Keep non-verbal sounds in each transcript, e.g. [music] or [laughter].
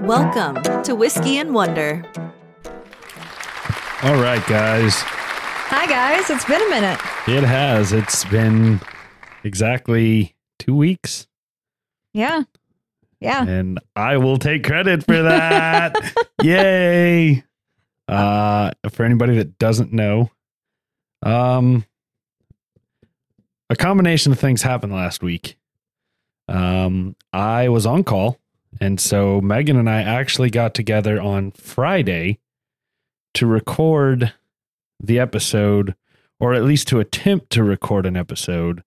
Welcome to Whiskey and Wonder. All right, guys. Hi, guys. It's been a minute. It has. It's been exactly two weeks, Yeah. Yeah. and I will take credit for that. [laughs] Yay! Uh, for anybody that doesn't know, um, a combination of things happened last week. Um, I was on call, and so Megan and I actually got together on Friday to record the episode, or at least to attempt to record an episode.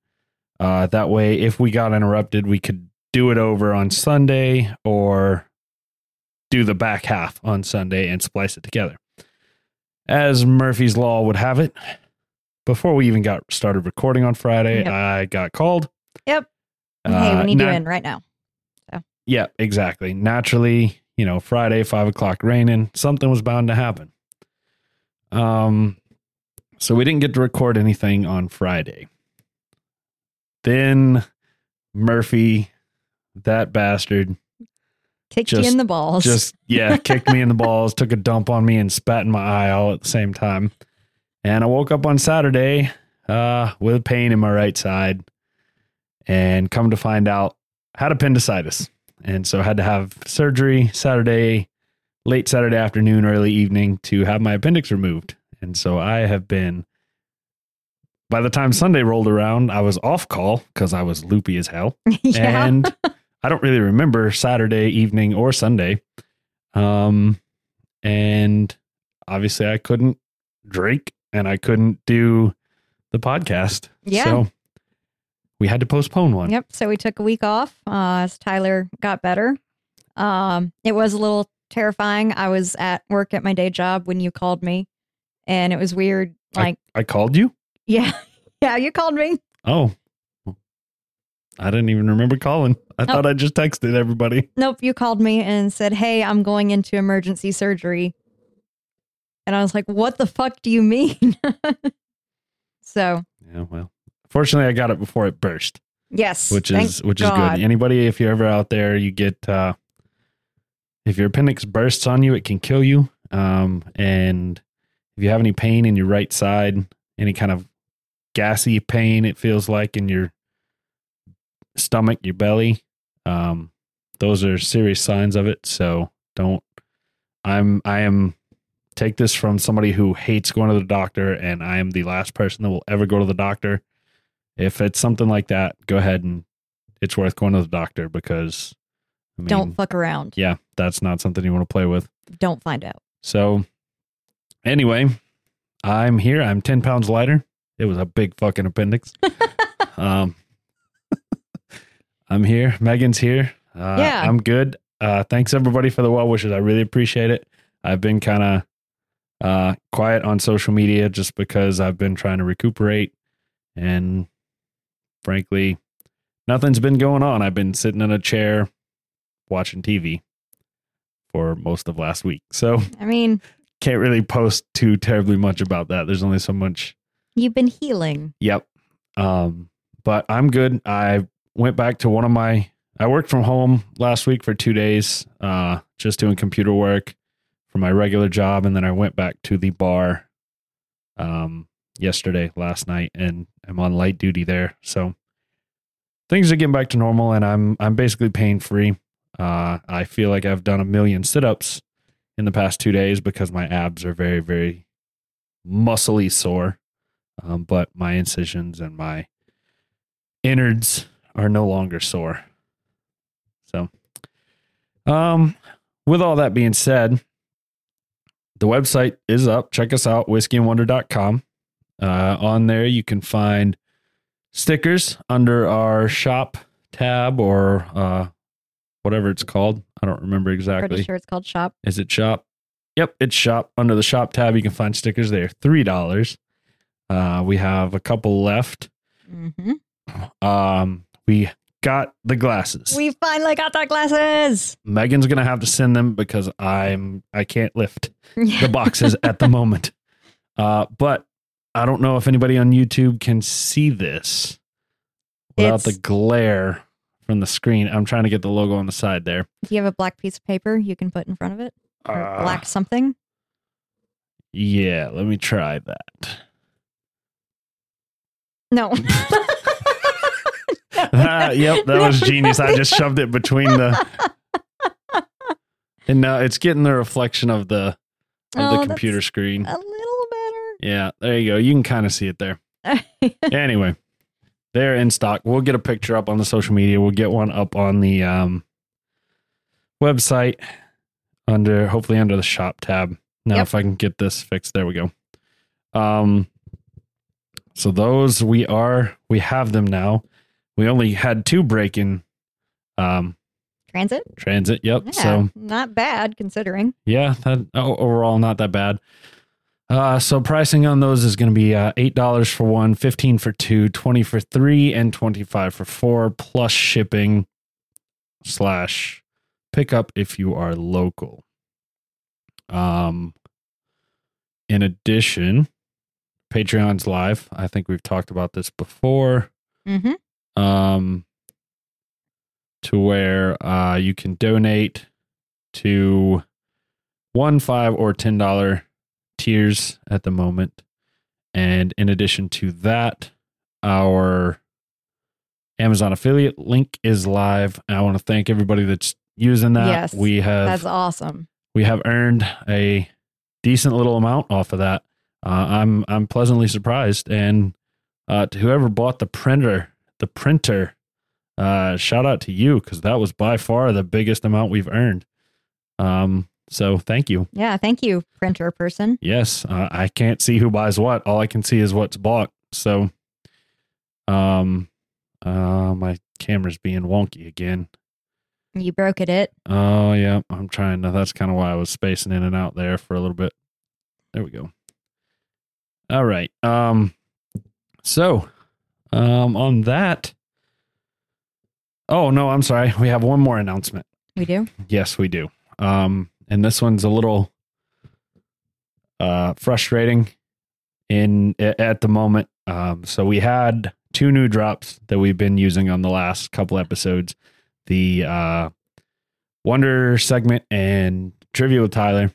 Uh, that way, if we got interrupted, we could do it over on Sunday or do the back half on Sunday and splice it together. As Murphy's Law would have it, before we even got started recording on Friday, Yep. I got called. Yep. hey, Uh, we need you nat- in right now. Yeah, exactly. Naturally, you know, Friday, five o'clock raining, something was bound to happen. Um, so we didn't get to record anything on Friday. Then Murphy, that bastard, Kicked you in the balls. just yeah, kicked me in the [laughs] balls, took a dump on me, and spat in my eye all at the same time. And I woke up on Saturday uh, with pain in my right side, and come to find out, had appendicitis, and so I had to have surgery Saturday, late Saturday afternoon, early evening to have my appendix removed. And so I have been. By the time Sunday rolled around, I was off call because I was loopy as hell [laughs] yeah. and I don't really remember Saturday evening or Sunday. Um, and obviously I couldn't drink and I couldn't do the podcast. Yeah. So we had to postpone one. Yep. So we took a week off uh, as Tyler got better. Um, it was a little terrifying. I was at work at my day job when you called me, and it was weird. Like, I called you? yeah, [laughs] yeah, you called me. Oh. I didn't even remember calling. I thought I just texted everybody. Nope, you called me and said, "Hey, I'm going into emergency surgery," and I was like, "What the fuck do you mean?" [laughs] so, Yeah, well. Fortunately I got it before it burst. yes, which is which is good. Anybody, if you're ever out there, you get uh, if your appendix bursts on you, it can kill you. Um, and if you have any pain in your right side, any kind of gassy pain, it feels like in your stomach, your belly, um, those are serious signs of it. So don't. I'm I am take this from somebody who hates going to the doctor, and I am the last person that will ever go to the doctor if it's something like that, go ahead and it's worth going to the doctor because I mean, Don't fuck around. yeah, that's not something you want to play with. Don't find out. So, anyway, I'm here. I'm 10 pounds lighter. It was a big fucking appendix. [laughs] um, I'm here. Megan's here. Uh, Yeah. I'm good. Uh, thanks everybody for the well wishes. I really appreciate it. I've been kind of uh, quiet on social media just because I've been trying to recuperate and frankly, nothing's been going on. I've been sitting in a chair watching TV for most of last week. So I mean, can't really post too terribly much about that. There's only so much. you've been healing. Yep. Um, but I'm good. I went back to one of my I worked from home last week for two days, uh, just doing computer work my regular job, and then I went back to the bar um yesterday, last night, and I'm on light duty there. So things are getting back to normal and I'm I'm basically pain free. Uh I feel like I've done a million sit ups in the past two days because my abs are very, very muscly sore. Um, but my incisions and my innards are no longer sore. So, um, with all that being said, the website is up. Check us out, whiskeyandwonder.com. Uh, on there, you can find stickers under our shop tab or uh, whatever it's called. I don't remember exactly. Pretty sure it's called shop. Is it shop? Yep, it's shop. Under the shop tab, you can find stickers there. Three dollars. Uh, we have a couple left. hmm Um, we got the glasses. We finally got our glasses. Megan's gonna have to send them because I'm I can't lift the boxes at the [laughs] moment. Uh, but I don't know if anybody on YouTube can see this. without the glare from the screen. I'm trying to get the logo on the side there. Do you have a black piece of paper you can put in front of it? Or Uh, black something? Yeah, let me try that. No. [laughs] [laughs] Ah, yep, that was genius. I just shoved it between the and now it's getting the reflection of the of Oh, the computer screen. a little better. Yeah, there you go. You can kind of see it there. [laughs] anyway, they're in stock. We'll get a picture up on the social media. We'll get one up on the um, website under hopefully under the shop tab. Now, Yep. if I can get this fixed, there we go. Um, so those we are we have them now. We only had two break in um Transit? transit. Yep. Yeah. So not bad considering. yeah, that overall not that bad. Uh, so pricing on those is going to be uh, eight dollars for one, 15 for two, 20 for three, and twenty five for four, plus shipping slash pickup if you are local. Um, in addition, Patreon's live. I think we've talked about this before Mm-hmm. um, to where uh, you can donate to one, five, or ten dollar tiers at the moment. And in addition to that, our Amazon affiliate link is live. I want to thank everybody that's using that. Yes, we have That's awesome. we have earned a decent little amount off of that. Uh, I'm I'm pleasantly surprised, and uh, to whoever bought the printer, the printer, uh, shout out to you because that was by far the biggest amount we've earned. Um, so thank you. Yeah, thank you, printer person. Yes, uh, I can't see who buys what. All I can see is what's bought. So, um, uh, my camera's being wonky again. You broke it. It. Oh yeah, I'm trying to. That's kind of why I was spacing in and out there for a little bit. There we go. All right. Um. So, um, on that. Oh no, I'm sorry. We have one more announcement. We do. Yes, we do. Um, and this one's a little uh frustrating in at the moment. Um, so we had two new drops that we've been using on the last couple episodes. The uh Wonder segment and trivia with Tyler.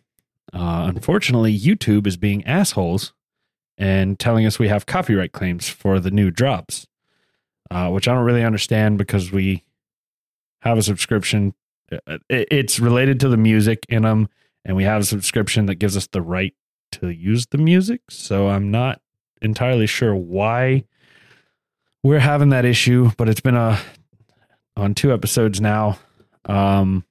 Uh, unfortunately, YouTube is being assholes and telling us we have copyright claims for the new drops, uh, which I don't really understand because we have a subscription. Uh, It's related to the music in them, and we have a subscription that gives us the right to use the music. So I'm not entirely sure why we're having that issue, but it's been a on two episodes now. Um,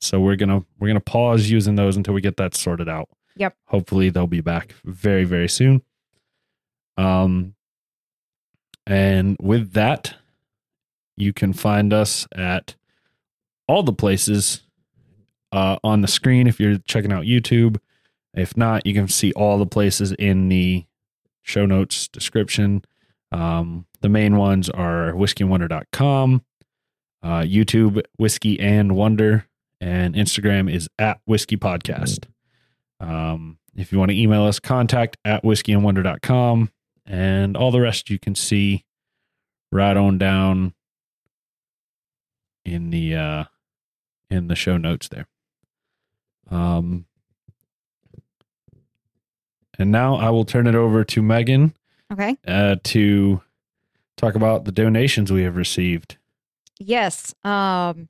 so we're gonna we're gonna pause using those until we get that sorted out. Yep. Hopefully they'll be back very very soon. Um, and with that, you can find us at all the places uh, on the screen if you're checking out YouTube. If not, you can see all the places in the show notes description. Um, the main ones are whiskeyandwonder.com, uh, YouTube, Whiskey and Wonder, and Instagram is at Whiskey Podcast. Um, if you want to email us, contact at whiskeyandwonder.com, and all the rest you can see right on down in the uh, in the show notes there. Um, and now I will turn it over to Megan Okay. uh, to talk about the donations we have received. Yes. Um,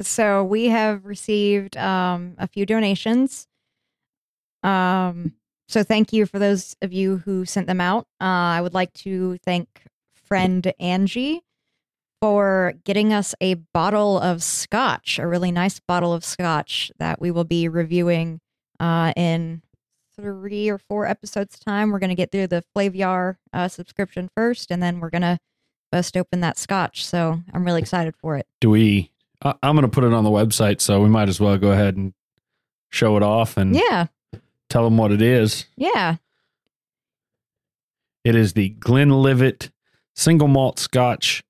so we have received um, a few donations. Um, so thank you for those of you who sent them out. Uh, I would like to thank friend Angie for getting us a bottle of scotch, a really nice bottle of scotch that we will be reviewing uh, in three or four episodes time. We're going to get through the Flaviar uh, subscription first, and then we're going to bust open that scotch. So I'm really excited for it. Do we? I, I'm going to put it on the website, so we might as well go ahead and show it off and Yeah, tell them what it is. yeah. It is the Glenlivet single malt Scotch,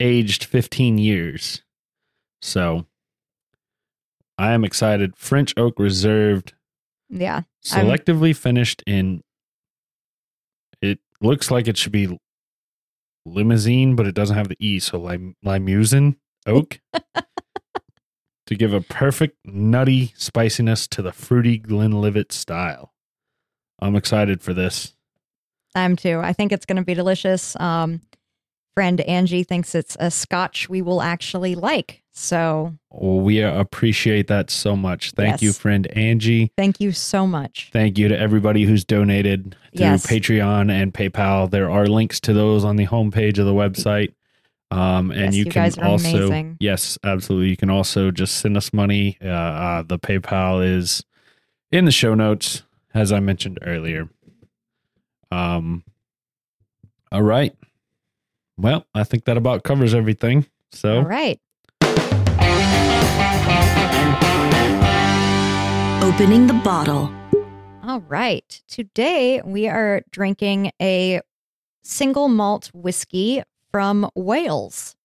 aged 15 years. So I am excited. French Oak Reserved, Yeah. I'm- selectively finished in. It looks like it should be limousine, but it doesn't have the E, so lim- Limousin oak [laughs] to give a perfect nutty spiciness to the fruity Glenlivet style. I'm excited for this. I'm too. I think it's going to be delicious. Um, friend Angie thinks it's a scotch we will actually like. So Well, we appreciate that so much. Thank Yes. you, friend Angie. thank you so much. Thank you to everybody who's donated through Yes. Patreon and PayPal. There are links to those on the homepage of the website. Um, and Yes, you, you can guys are also, amazing. yes, absolutely. You can also just send us money. Uh, uh, the PayPal is in the show notes, as I mentioned earlier. Um, all right. Well, I think that about covers everything. So, All right. Opening the bottle. All right. Today we are drinking a single malt whiskey from Wales.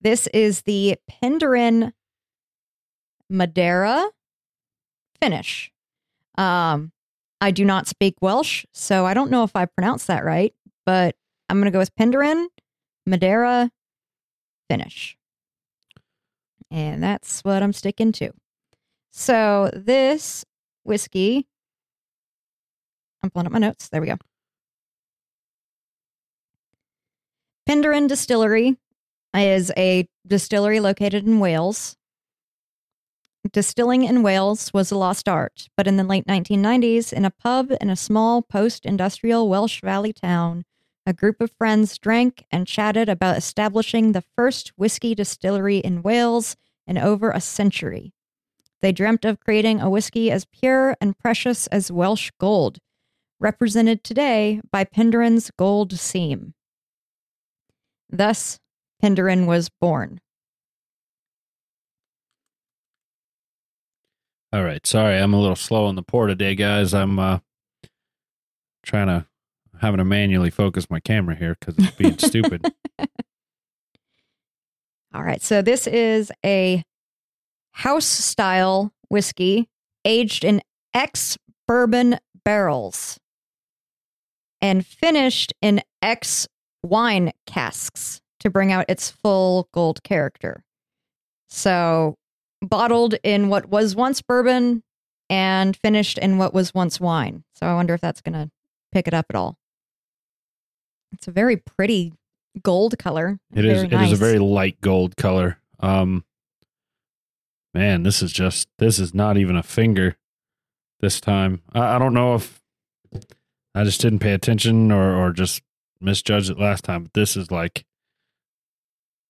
This is the Penderyn Madeira finish. Um, I do not speak Welsh, so I don't know if I pronounced that right, but I'm going to go with Penderyn Madeira finish. And that's what I'm sticking to. So this whiskey. I'm pulling up my notes. There we go. Penderyn Distillery is a distillery located in Wales. Distilling in Wales was a lost art, but in the late 1990s, in a pub in a small post industrial Welsh Valley town, a group of friends drank and chatted about establishing the first whiskey distillery in Wales in over a century. They dreamt of creating a whiskey as pure and precious as Welsh gold, represented today by Penderyn's gold seam. Thus, Penderyn was born. all right. Sorry, I'm a little slow on the pour today, guys. I'm uh, trying to having to manually focus my camera here because it's being [laughs] stupid. All right, so this is a house style whiskey aged in ex bourbon barrels and finished in ex wine casks to bring out its full gold character. So, bottled in what was once bourbon and finished in what was once wine. So, I wonder if that's going to pick it up at all. It's a very pretty gold color. It is. Very It is a very light gold color. Um, man, this is just. This is not even a finger. This time, I, I don't know if I just didn't pay attention or or just misjudged it last time. But this is like.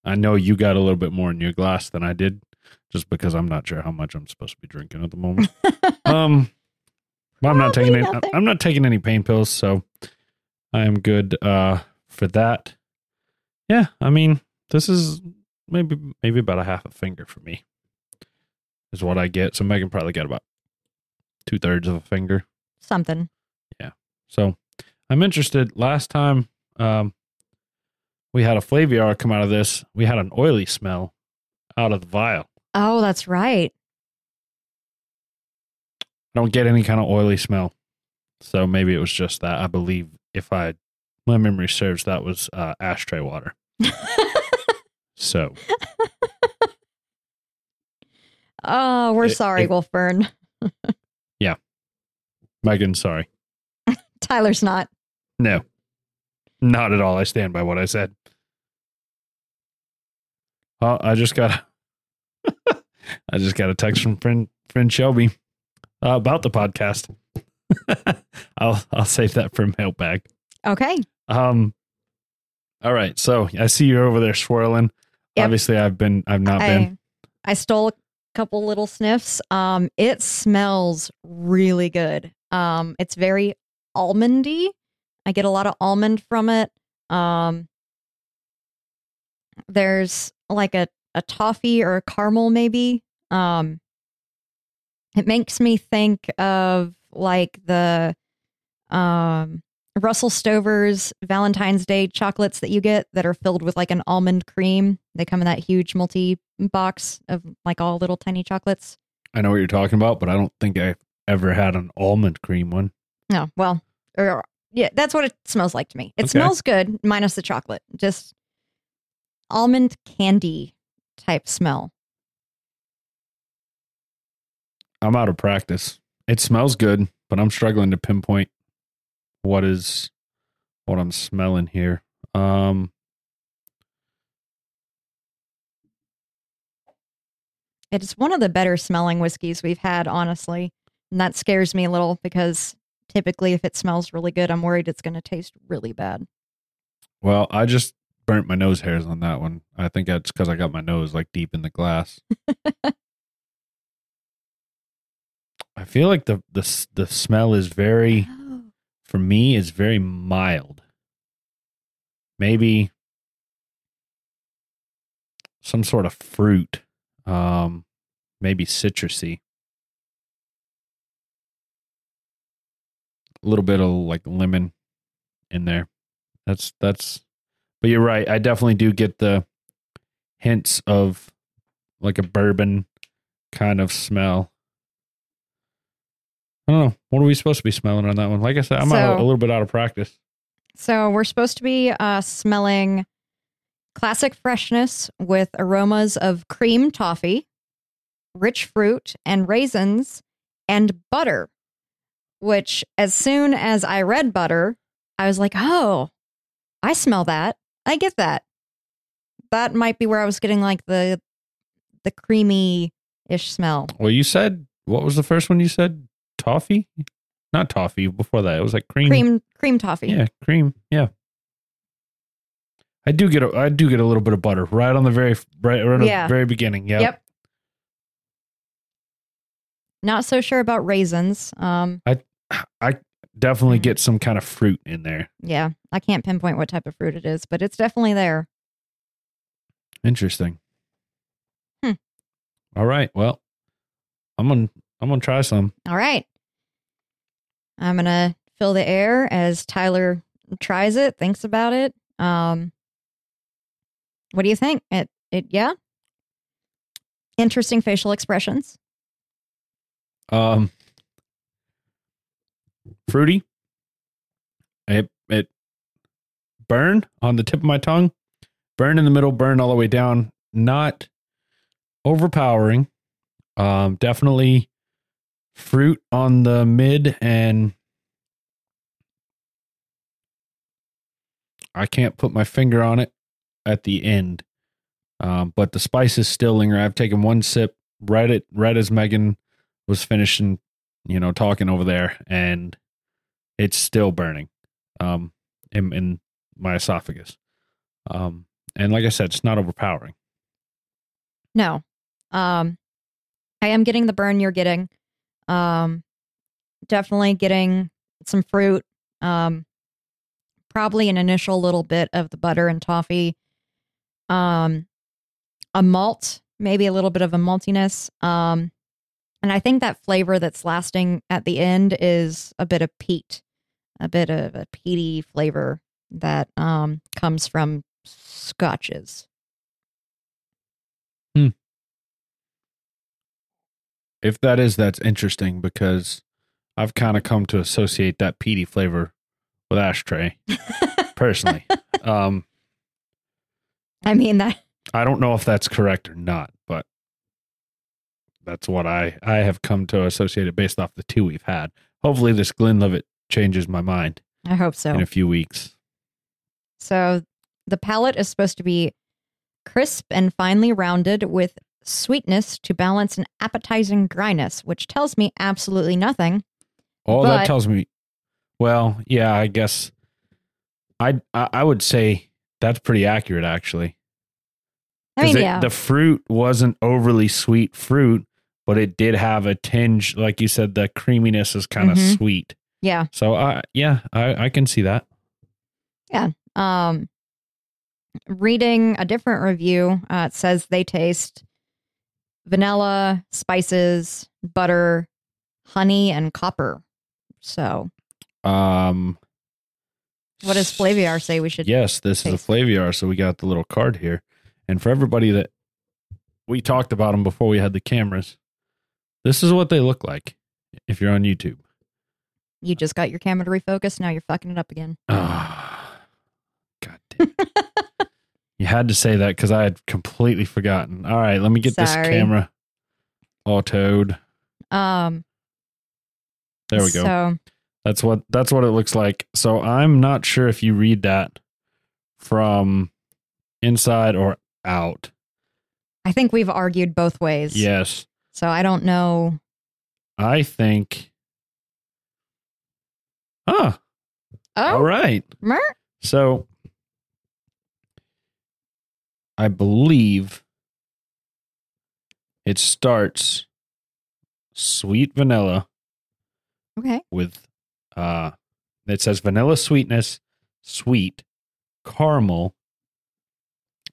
I know you got a little bit more in your glass than I did, just because I'm not sure how much I'm supposed to be drinking at the moment. [laughs] um, but I'm not taking any. nothing. I'm not taking any pain pills, so I am good uh, for that. Yeah, I mean, this is maybe maybe about a half a finger for me is what I get. So Megan probably got about two thirds of a finger. Something. Yeah. So I'm interested. Last time um, we had a Flaviar come out of this, we had an oily smell out of the vial. Oh, that's right. I don't get any kind of oily smell. So maybe it was just that. I believe if I my memory serves, that was uh, ashtray water. [laughs] So [laughs] oh, we're It- sorry, it- Wolfburn. [laughs] Yeah. Megan, sorry. Tyler's not. No, not at all. I stand by what I said. Well, I just got, [laughs] I just got a text from friend friend Shelby uh, about the podcast. [laughs] I'll I'll save that for mailbag. Okay. Um, all right. So I see you're over there swirling. Yep. Obviously, I've been I've not been. I, I stole a couple little sniffs. Um, it smells really good. Um, it's very almondy. I get a lot of almond from it. Um, there's like a, a toffee or a caramel, maybe. Um, it makes me think of like the um Russell Stover's Valentine's Day chocolates that you get that are filled with like an almond cream. They come in that huge multi box of like all little tiny chocolates. I know what you're talking about, but I don't think I've ever had an almond cream one. No, well, or yeah, that's what it smells like to me. It Okay. smells good, minus the chocolate. Just almond candy type smell. I'm out of practice. It smells good, but I'm struggling to pinpoint what is what I'm smelling here. Um It's one of the better smelling whiskeys we've had, honestly. And that scares me a little because typically, if it smells really good, I'm worried it's going to taste really bad. well, I just burnt my nose hairs on that one. I think that's cuz I got my nose like deep in the glass. [laughs] I feel like the the the smell is very for me is very mild. Maybe some sort of fruit. Um maybe citrusy. A little bit of like lemon in there. That's that's but you're right. I definitely do get the hints of like a bourbon kind of smell. I don't know. What are we supposed to be smelling on that one? Like I said, I'm So- a little bit out of practice. So we're supposed to be uh, smelling classic freshness with aromas of cream toffee, rich fruit, and raisins, and butter. Which, as soon as I read butter, I was like, oh, I smell that. I get that. That might be where I was getting like the the creamy ish smell. Well, you said what was the first one you said? Toffee? Not toffee. Before that, it was like cream. Cream cream toffee. Yeah, cream. Yeah. I do get a I do get a little bit of butter right on the very right, right Yeah. the very beginning. Yep. Yep. Not so sure about raisins. Um, I definitely Mhm. get some kind of fruit in there. Yeah, I can't pinpoint what type of fruit it is, but it's definitely there. Interesting. Hmm. All right. Well, I'm gonna I'm gonna try some. All right. I'm going to fill the air as Tyler tries it, thinks about it. Um What do you think? It it yeah. Interesting facial expressions. Um, fruity. It it burn on the tip of my tongue, burn in the middle, burn all the way down. Not overpowering. Um, definitely fruit on the mid and I can't put my finger on it at the end. Um, but the spices still linger. I've taken one sip right at right as Megan was finishing, you know, talking over there, and it's still burning, um, in, in my esophagus. Um, and like I said, it's not overpowering. No. Um I am getting the burn you're getting. Um definitely getting some fruit. Um probably an initial little bit of the butter and toffee. Um a malt, maybe a little bit of a maltiness. Um and I think that flavor that's lasting at the end is a bit of peat, a bit of a peaty flavor that um comes from scotches. If that is, that's interesting because I've kind of come to associate that peaty flavor with ashtray [laughs] personally. um, I mean that I don't know if that's correct or not, that's what I I have come to associate it based off the two we've had. Hopefully, this Glenlivet changes my mind I hope so. in a few weeks. So the palate is supposed to be crisp and finely rounded with sweetness to balance an appetizing dryness, which tells me absolutely nothing. Oh, All But- that tells me, well, yeah, I guess I I I would say that's pretty accurate actually. I mean, it- yeah, the fruit wasn't overly sweet fruit, but it did have a tinge, like you said, the creaminess is kind of Mhm. sweet. yeah. So, I yeah, I I can see that. Yeah. Um, reading a different review, uh, it says they taste vanilla, spices, butter, honey, and copper. So, Um, what does Flaviar say we should? Yes, this taste? is a Flaviar, so we got the little card here. And for everybody that we talked about them before we had the cameras, this is what they look like if you're on YouTube. You just got your camera to refocus. Now you're fucking it up again. Ah, God damn. it. [laughs] you had to say that because I had completely forgotten. All right, let me get Sorry. this camera autoed. Um, There we go. So That's what that's what it looks like. So I'm not sure if you read that from inside or out. I think we've argued both ways. Yes. So I don't know. I think Ah, Oh, all right. mer- So I believe it starts sweet vanilla okay. with uh it says vanilla sweetness, sweet, caramel.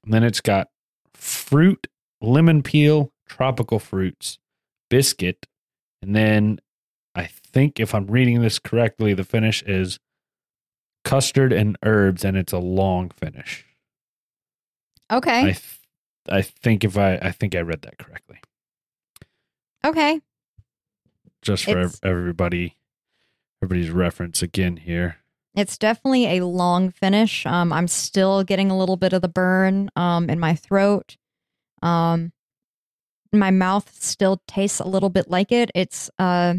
And then it's got fruit, lemon peel, tropical fruits, biscuit, and then I think if I'm reading this correctly, the finish is custard and herbs and it's a long finish. Okay. I th- I think if I I think I read that correctly. okay. Just for ev- everybody everybody's reference again here. It's definitely a long finish. Um, I'm still getting a little bit of the burn um, in my throat. Um, my mouth still tastes a little bit like it. It's uh,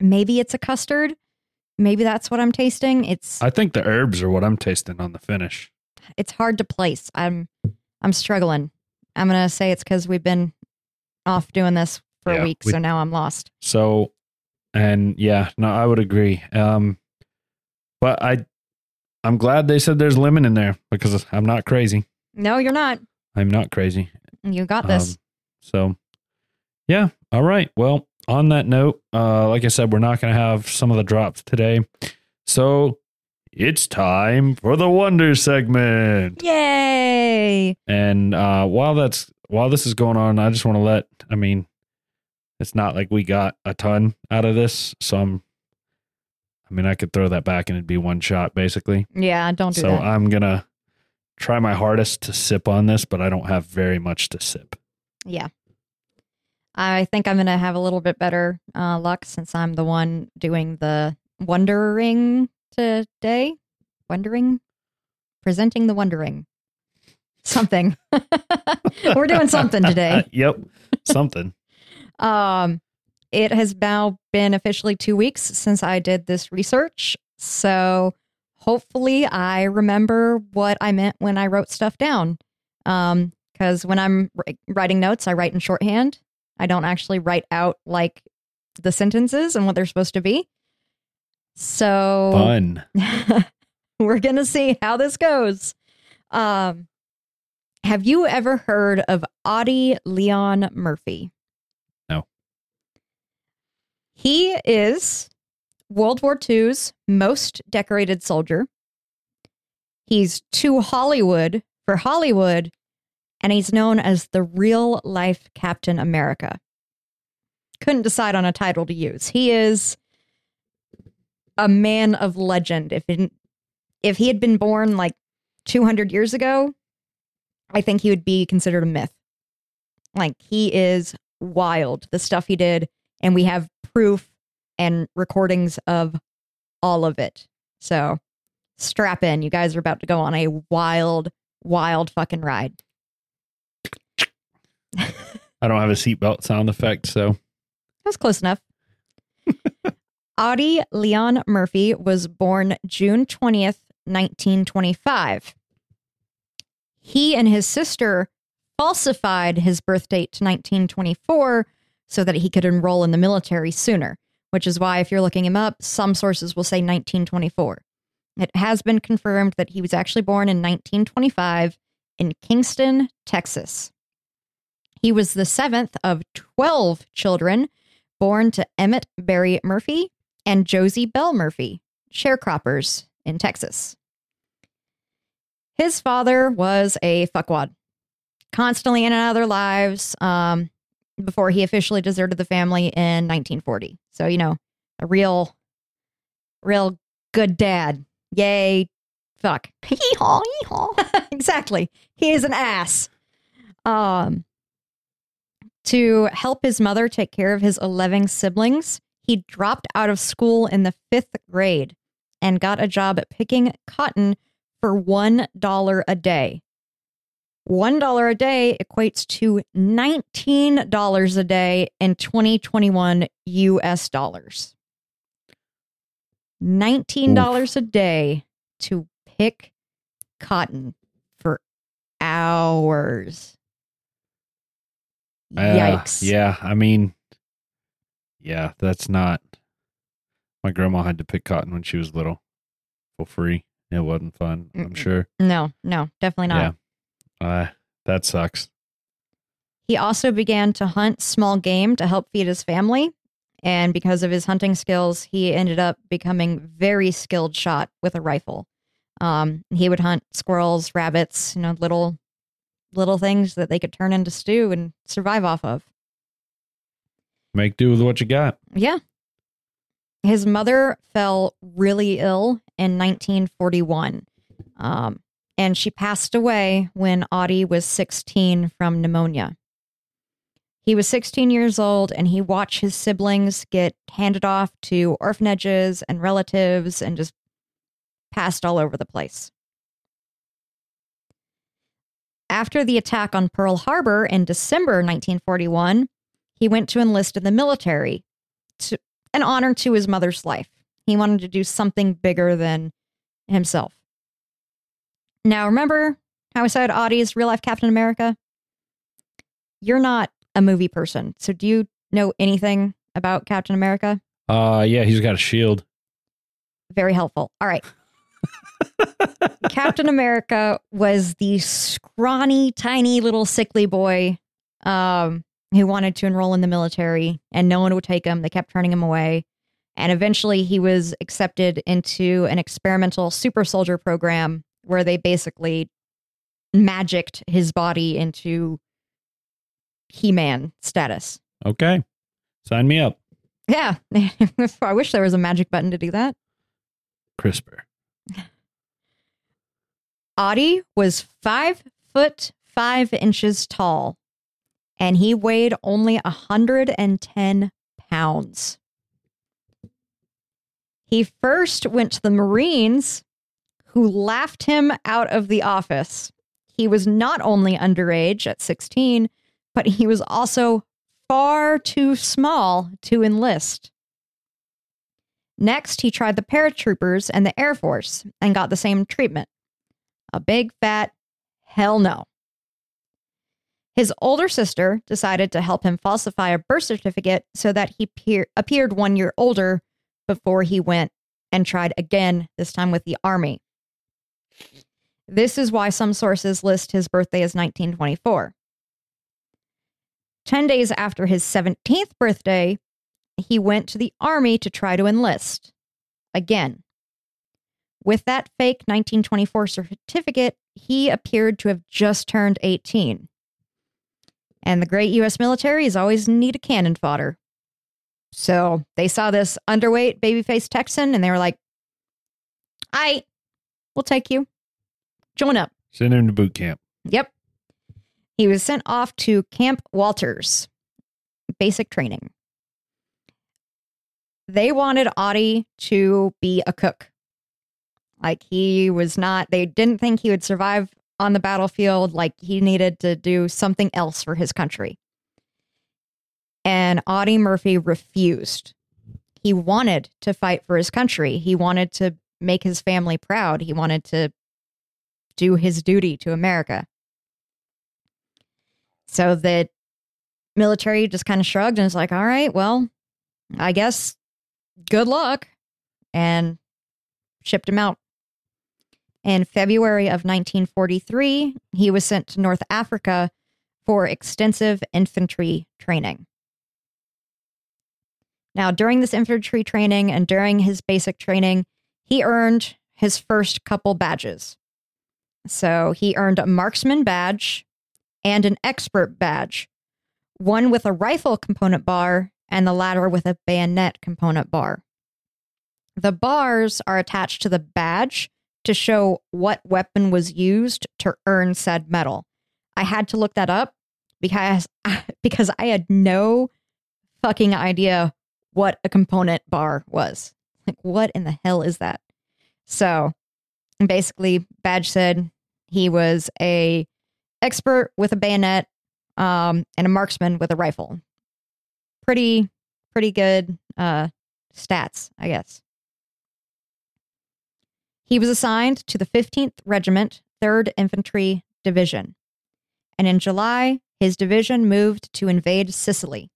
maybe it's a custard. Maybe that's what I'm tasting. It's I think the herbs are what I'm tasting on the finish. it's hard to place. I'm I'm struggling. I'm gonna say it's because we've been off doing this for Yeah, a week, we- so now I'm lost. So, and yeah, no, I would agree. Um, but I, I'm glad they said there's lemon in there because I'm not crazy. No, you're not. I'm not crazy. You got this. Um, so, yeah. All right. Well, on that note, uh, like I said, we're not going to have some of the drops today. So it's time for the wonder segment. Yay! And uh, while that's while this is going on, I just want to let. I mean, it's not like we got a ton out of this, so I'm. I mean, I could throw that back and it'd be one shot basically. Yeah, don't do that. So that. I'm gonna try my hardest to sip on this, but I don't have very much to sip. Yeah. I think I'm going to have a little bit better uh, luck since I'm the one doing the wondering today. Wondering? Presenting the wondering. Something. [laughs] We're doing something today. [laughs] yep, something. [laughs] Um, it has now been officially two weeks since I did this research. So hopefully I remember what I meant when I wrote stuff down. Um, because when I'm writing notes, I write in shorthand. I don't actually write out like the sentences and what they're supposed to be. So Fun. [laughs] we're gonna see how this goes. Um, have you ever heard of Audie Leon Murphy? No. He is World War II's most decorated soldier. He's too Hollywood for Hollywood, and he's known as the real life Captain America. Couldn't decide on a title to use. He is a man of legend. If it, if he had been born like 200 years ago, I think he would be considered a myth. Like he is wild, the stuff he did, and we have proof and recordings of all of it. So strap in. You guys are about to go on a wild, wild fucking ride. [laughs] I don't have a seatbelt sound effect, so That's close enough. [laughs] Audie Leon Murphy was born June 20th, 1925. He and his sister falsified his birth date to 1924 so that he could enroll in the military sooner, which is why, if you're looking him up, some sources will say 1924. It has been confirmed that he was actually born in 1925 in Kingston, Texas. He was the seventh of 12 children born to Emmett Berry Murphy and Josie Bell Murphy, sharecroppers in Texas. His father was a fuckwad, constantly in and out of their lives um, before he officially deserted the family in 1940. So, you know, a real, real good dad. Yay, fuck. [laughs] Hee-haw, hee-haw. [laughs] exactly. He is an ass. Um, to help his mother take care of his 11 siblings, he dropped out of school in the fifth grade and got a job picking cotton for $1 a day. $1 a day equates to $19 a day in 2021 US dollars. $19 a day to pick cotton for hours. Uh, Yikes. yeah, I mean, yeah, that's not. My grandma had to pick cotton when she was little for free. It wasn't fun, I'm sure. No, no, definitely not. Uh, that sucks. He also began to hunt small game to help feed his family. And because of his hunting skills, he ended up becoming very skilled shot with a rifle. Um, he would hunt squirrels, rabbits, you know, little little things that they could turn into stew and survive off of. Make do with what you got. Yeah. His mother fell really ill in 1941. Um, and she passed away when Audie was 16 from pneumonia. He was 16 years old and he watched his siblings get handed off to orphanages and relatives and just passed all over the place. After the attack on Pearl Harbor in December 1941, he went to enlist in the military to an honor to his mother's life. He wanted to do something bigger than himself. Now, remember how I said Audie is real life Captain America? You're not a movie person. So, do you know anything about Captain America? Uh, yeah, he's got a shield. Very helpful. All right. [laughs] Captain America was the scrawny, tiny little sickly boy um, who wanted to enroll in the military, and no one would take him. They kept turning him away. And eventually, he was accepted into an experimental super soldier program where they basically magicked his body into He Man status. Okay. Sign me up. Yeah. [laughs] I wish there was a magic button to do that. CRISPR. Audie was five foot five inches tall, and he weighed only a hundred and ten pounds. He first went to the Marines, who laughed him out of the office. He was not only underage at 16, but he was also far too small to enlist. Next, he tried the paratroopers and the Air Force and got the same treatment. A big fat hell no. His older sister decided to help him falsify a birth certificate so that he peer- appeared one year older before he went and tried again, this time with the Army. This is why some sources list his birthday as 1924. 10 days after his 17th birthday, he went to the Army to try to enlist. Again, with that fake 1924 certificate, he appeared to have just turned 18. And the great U.S. military is always in need of cannon fodder. So they saw this underweight babyface Texan and they were like, I will take you. Join up. Send him to boot camp. Yep. He was sent off to Camp Walters, basic training. They wanted Audie to be a cook. Like he was not, they didn't think he would survive on the battlefield. Like he needed to do something else for his country. And Audie Murphy refused. He wanted to fight for his country. He wanted to make his family proud. He wanted to do his duty to America. So the military just kind of shrugged and was like, all right, well, I guess good luck. And shipped him out. In February of 1943, he was sent to North Africa for extensive infantry training. Now, during this infantry training and during his basic training, he earned his first couple badges. So he earned a marksman badge and an expert badge, one with a rifle component bar and the latter with a bayonet component bar. The bars are attached to the badge to show what weapon was used to earn said medal. I had to look that up because [laughs] because I had no fucking idea what a component bar was. Like, what in the hell is that? So, basically, Badge said he was a expert with a bayonet um, and a marksman with a rifle. Pretty, pretty good uh, stats, I guess. He was assigned to the 15th Regiment, 3rd Infantry Division. And in July, his division moved to invade Sicily.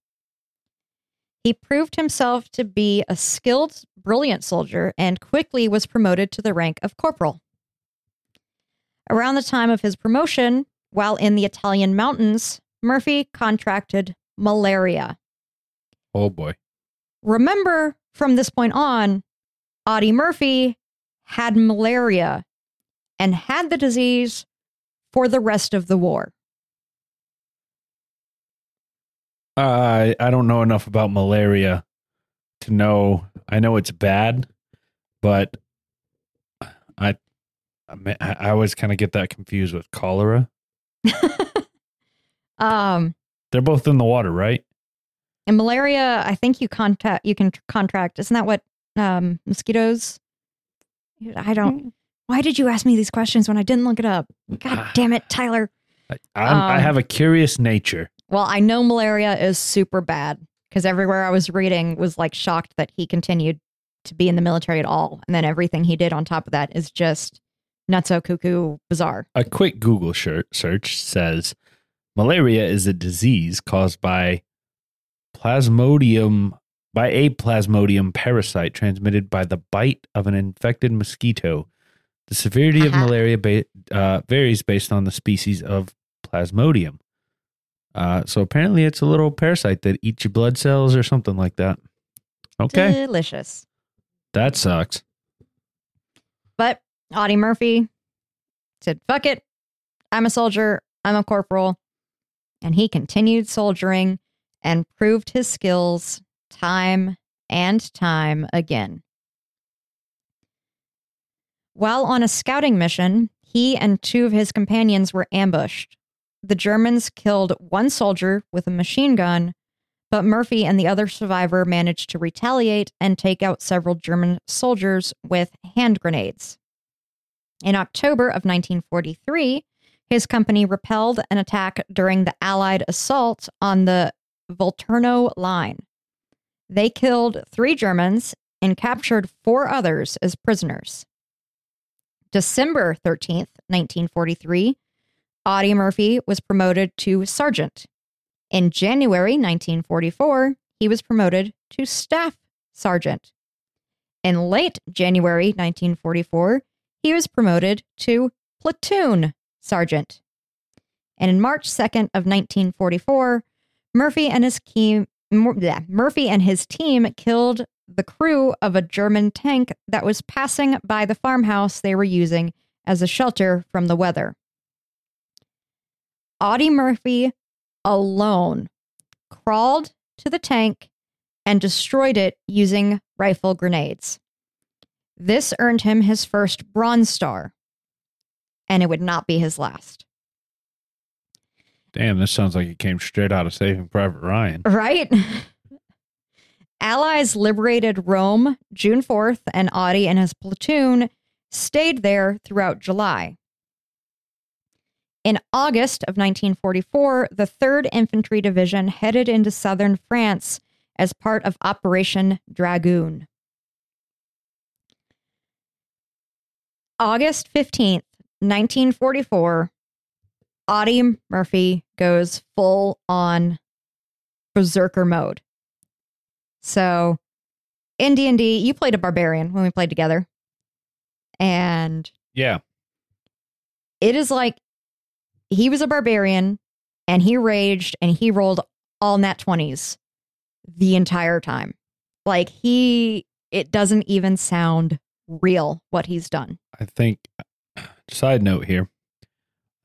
He proved himself to be a skilled, brilliant soldier and quickly was promoted to the rank of corporal. Around the time of his promotion, while in the Italian mountains, Murphy contracted malaria. Oh boy. Remember, from this point on, Audie Murphy had malaria and had the disease for the rest of the war. Uh, I don't know enough about malaria to know. I know it's bad, but I I, me- I I always kind of get that confused with cholera. [laughs] um, They're both in the water, right? and malaria, I think you contact you can contract. Isn't that what um, mosquitoes? I don't. Why did you ask me these questions when I didn't look it up? God damn it, Tyler. I, I'm, I Um, have a curious nature. Well, I know malaria is super bad because everywhere I was reading was like shocked that he continued to be in the military at all. And then everything he did on top of that is just nutso cuckoo bizarre. A quick Google search says malaria is a disease caused by plasmodium by a plasmodium parasite transmitted by the bite of an infected mosquito. The severity of malaria ba- uh, varies based on the species of plasmodium. Uh, so apparently, it's a little parasite that eats your blood cells or something like that. Okay, Delicious. that sucks. But Audie Murphy said, fuck it. I'm a soldier. I'm a corporal. And he continued soldiering and proved his skills time and time again. While on a scouting mission, he and two of his companions were ambushed. The Germans killed one soldier with a machine gun, but Murphy and the other survivor managed to retaliate and take out several German soldiers with hand grenades. In October of 1943, his company repelled an attack during the Allied assault on the Volturno line. They killed three Germans and captured four others as prisoners. December 13th, 1943, Audie Murphy was promoted to sergeant. In January 1944, he was promoted to staff sergeant. In late January 1944, he was promoted to platoon sergeant. And in March 2nd of 1944, Murphy and his team Mur- Murphy and his team killed the crew of a German tank that was passing by the farmhouse they were using as a shelter from the weather. Audie Murphy alone crawled to the tank and destroyed it using rifle grenades. This earned him his first Bronze Star, and it would not be his last. Damn, this sounds like it came straight out of Saving Private Ryan. Right? [laughs] Allies liberated Rome June 4th, and Audie and his platoon stayed there throughout July. In August of 1944, the 3rd Infantry Division headed into southern France as part of Operation Dragoon. August 15th, 1944, Audie Murphy goes full on berserker mode. So in D&D, you played a barbarian when we played together. And Yeah. it is like he was a barbarian and he raged and he rolled all nat 20s the entire time. Like he it doesn't even sound real what he's done. I think side note here.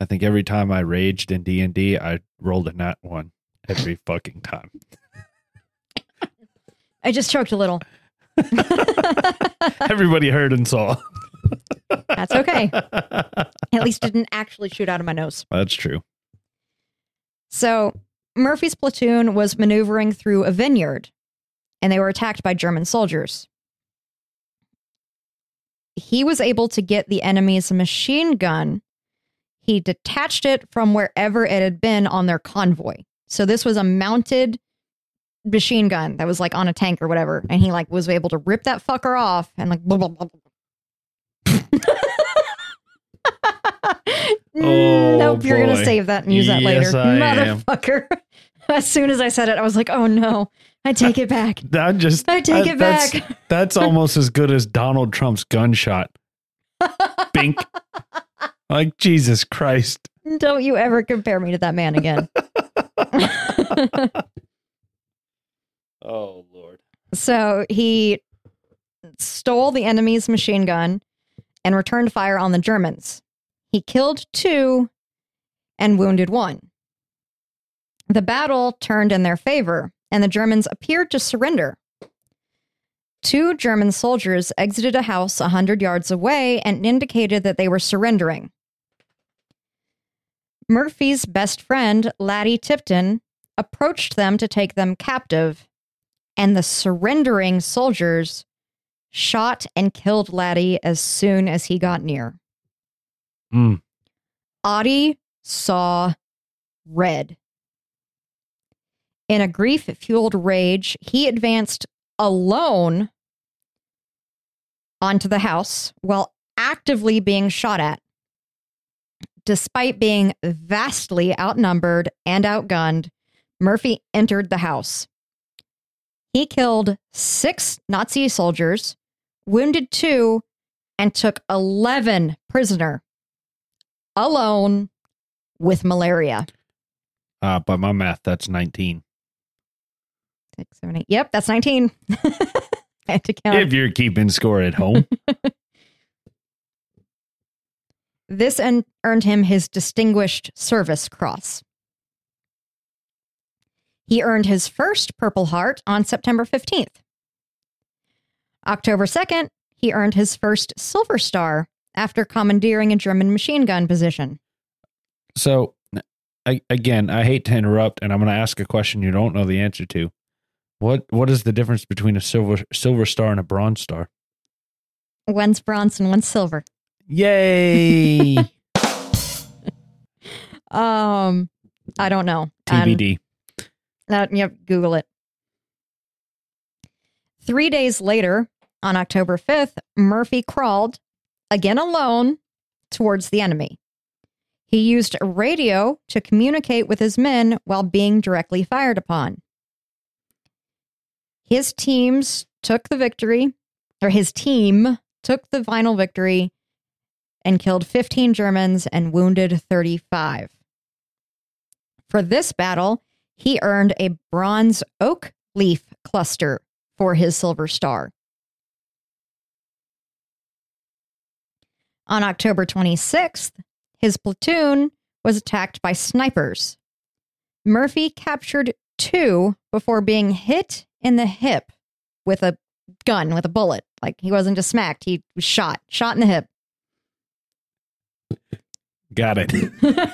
I think every time I raged in D and D, I rolled a nat one every [laughs] fucking time. I just choked a little. [laughs] [laughs] Everybody heard and saw. That's okay. At least it didn't actually shoot out of my nose. That's true. So Murphy's platoon was maneuvering through a vineyard, and they were attacked by German soldiers. He was able to get the enemy's machine gun. He detached it from wherever it had been on their convoy. So this was a mounted machine gun that was like on a tank or whatever, and he like was able to rip that fucker off and like blah, blah, blah, blah. [laughs] Oh, nope, you're gonna save that and use that later, Yes, I am. motherfucker. [laughs] as soon as I said it, I was like, "Oh no, I take it back. [laughs] That just I take that- it that's, back." That's almost as good as Donald Trump's gunshot. Bink. Like Jesus Christ. Don't you ever compare me to that man again. Oh Lord. so he stole the enemy's machine gun and returned fire on the Germans. He killed two and wounded one. The battle turned in their favor, and the Germans appeared to surrender. Two German soldiers exited a house a hundred yards away and indicated that they were surrendering. Murphy's best friend, Laddie Tipton, approached them to take them captive, and the surrendering soldiers shot and killed Laddie as soon as he got near. Mm. Audie saw red. In a grief fueled rage, he advanced alone onto the house while actively being shot at. Despite being vastly outnumbered and outgunned, Murphy entered the house. He killed six Nazi soldiers, wounded two, and took 11 prisoner alone with malaria. Uh, by my math, that's 19. Six, seven, eight. Yep, that's 19. [laughs] I had to count. If you're keeping score at home. [laughs] This earned him his Distinguished Service Cross. He earned his first Purple Heart on September 15th. October 2nd, he earned his first Silver Star after commandeering a German machine gun position. so, I, again, I hate to interrupt, and I'm going to ask a question you don't know the answer to. What What is the difference between a silver silver star and a bronze star? One's bronze and one's silver. Yay! [laughs] Um, I don't know. TBD. Uh, yep, Google it. Three days later, on October 5th, Murphy crawled, again alone, towards the enemy. He used a radio to communicate with his men while being directly fired upon. His teams took the victory, or his team took the final victory and killed 15 Germans and wounded 35. For this battle, he earned a bronze oak leaf cluster for his silver star. On October 26th, his platoon was attacked by snipers. Murphy captured two before being hit in the hip with a gun, with a bullet. Like he wasn't just smacked, he was shot, shot in the hip. Got it. [laughs]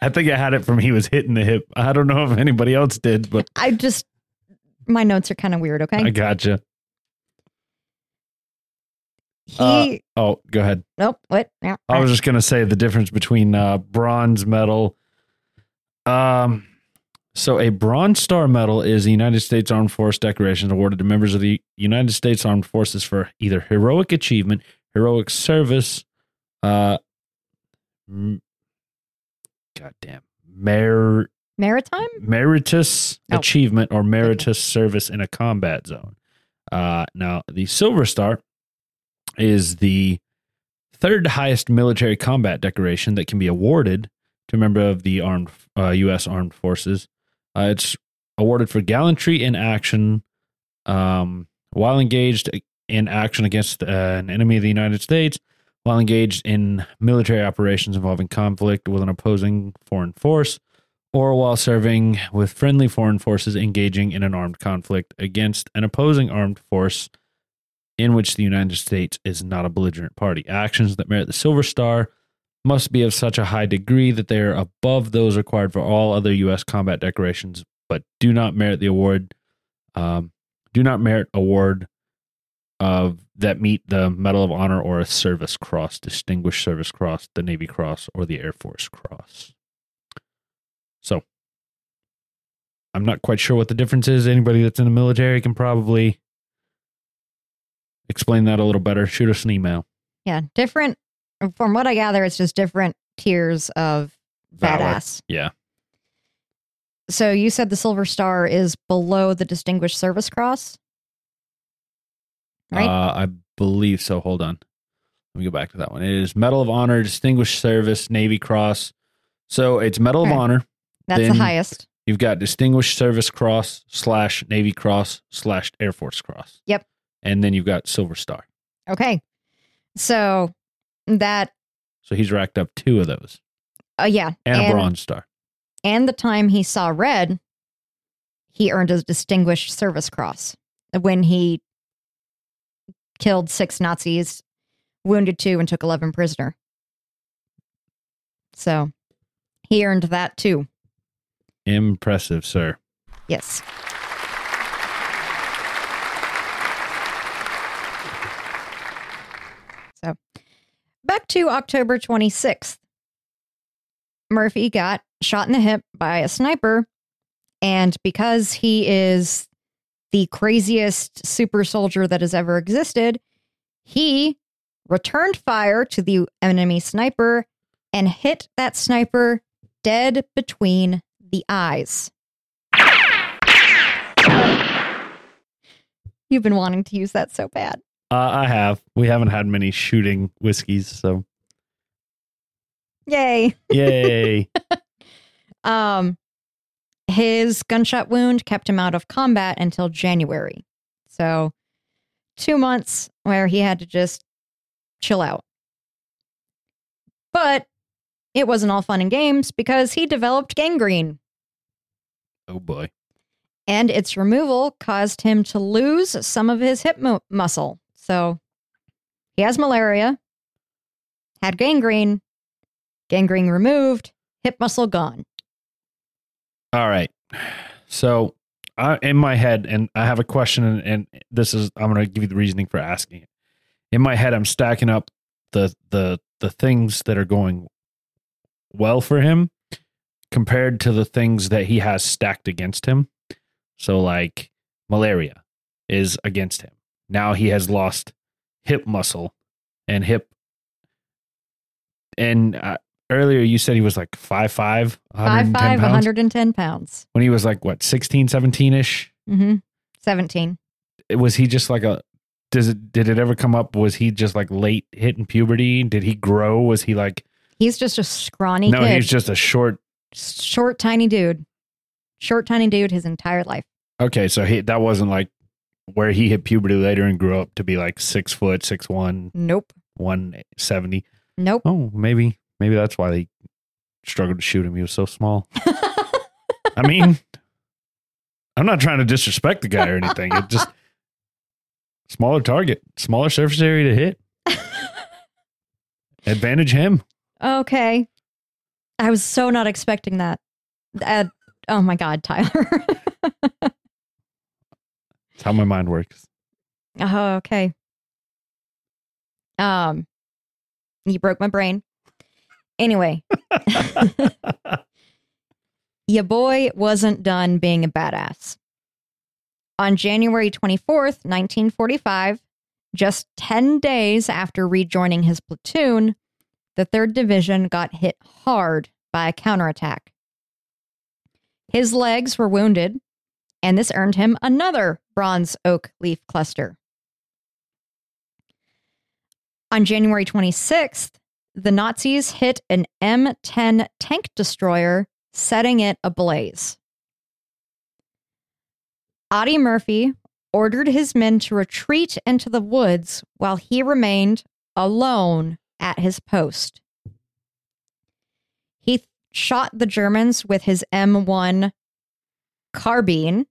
I think I had it from he was hitting the hip. I don't know if anybody else did, but I just, my notes are kind of weird, okay? I gotcha. He, Oh, go ahead. nope, what? Yeah, I was just gonna say the difference between uh, bronze medal. Um, so a Bronze Star medal is a United States Armed Force decoration awarded to members of the United States Armed Forces for either heroic achievement, heroic service, uh, m- goddamn, mer- Maritime? meritus Oh. achievement or meritorious service in a combat zone. Uh, now, the Silver Star is the third highest military combat decoration that can be awarded to a member of the armed uh, U.S. Armed Forces. Uh, it's awarded for gallantry in action um, while engaged in action against uh, an enemy of the United States, while engaged in military operations involving conflict with an opposing foreign force, or while serving with friendly foreign forces engaging in an armed conflict against an opposing armed force in which the United States is not a belligerent party. Actions that merit the Silver Star must be of such a high degree that they are above those required for all other U.S. combat decorations, but do not merit the award um, do not merit award of that meet the Medal of Honor or a Service Cross, Distinguished Service Cross, the Navy Cross, or the Air Force Cross. So, I'm not quite sure what the difference is. Anybody that's in the military can probably explain that a little better. Shoot us an email. Yeah, different. From what I gather, it's just different tiers of Valor. badass. Yeah. So you said the Silver Star is below the Distinguished Service Cross, right? Uh, I believe so. Hold on. Let me go back to that one. It is Medal of Honor, Distinguished Service, Navy Cross. So it's Medal Okay. of Honor. That's then- the highest. You've got Distinguished Service Cross slash Navy Cross slash Air Force Cross. Yep. And then you've got Silver Star. Okay, so that So he's racked up two of those uh, yeah, and, a Bronze Star. and the time he saw red, he earned a Distinguished Service Cross when he killed six Nazis, wounded two, and took 11 prisoner. So he earned that too. Impressive, sir. Yes. So back to October 26th. Murphy got shot in the hip by a sniper. And because he is the craziest super soldier that has ever existed, he returned fire to the enemy sniper and hit that sniper dead between the eyes. You've been wanting to use that so bad. Uh, I have. We haven't had many shooting whiskeys, so Yay. yay. [laughs] Um his gunshot wound kept him out of combat until January. So 2 months where he had to just chill out. But it wasn't all fun and games because he developed gangrene oh boy. and its removal caused him to lose some of his hip mu- muscle. So he has malaria, had gangrene, gangrene removed, hip muscle gone. All right. So, I, in my head, and I have a question, and, and this is I'm going to give you the reasoning for asking it. In my head, I'm stacking up the the the things that are going well for him compared to the things that he has stacked against him. So, like malaria is against him. Now he has lost hip muscle and hip. And uh, earlier you said he was like 5'5", 5'5", 110 pounds. 110 pounds. when he was like what 16 17 ish Mm-hmm. 17. was he just like a does it did it ever come up was he just like late hitting puberty did he grow was he like He's just a scrawny no kid. he's just a short Short, tiny dude. Short, tiny dude his entire life. okay so he that wasn't like where he hit puberty later and grew up to be like six foot six one Nope. one seventy Nope. oh maybe maybe that's why they struggled to shoot him he was so small [laughs] i mean i'm not trying to disrespect the guy or anything it just [laughs] smaller target smaller surface area to hit [laughs] advantage him okay. I was so not expecting that. Uh, oh my God, Tyler. That's how my mind works. oh, okay. Um, you broke my brain. Anyway, [laughs] your boy wasn't done being a badass. On January 24th, 1945, just 10 days after rejoining his platoon, the 3rd Division got hit hard by a counterattack. His legs were wounded, and this earned him another bronze oak leaf cluster. On January 26th, the Nazis hit an M10 tank destroyer, setting it ablaze. Audie Murphy ordered his men to retreat into the woods while he remained alone at his post. He shot the Germans with his M1 carbine.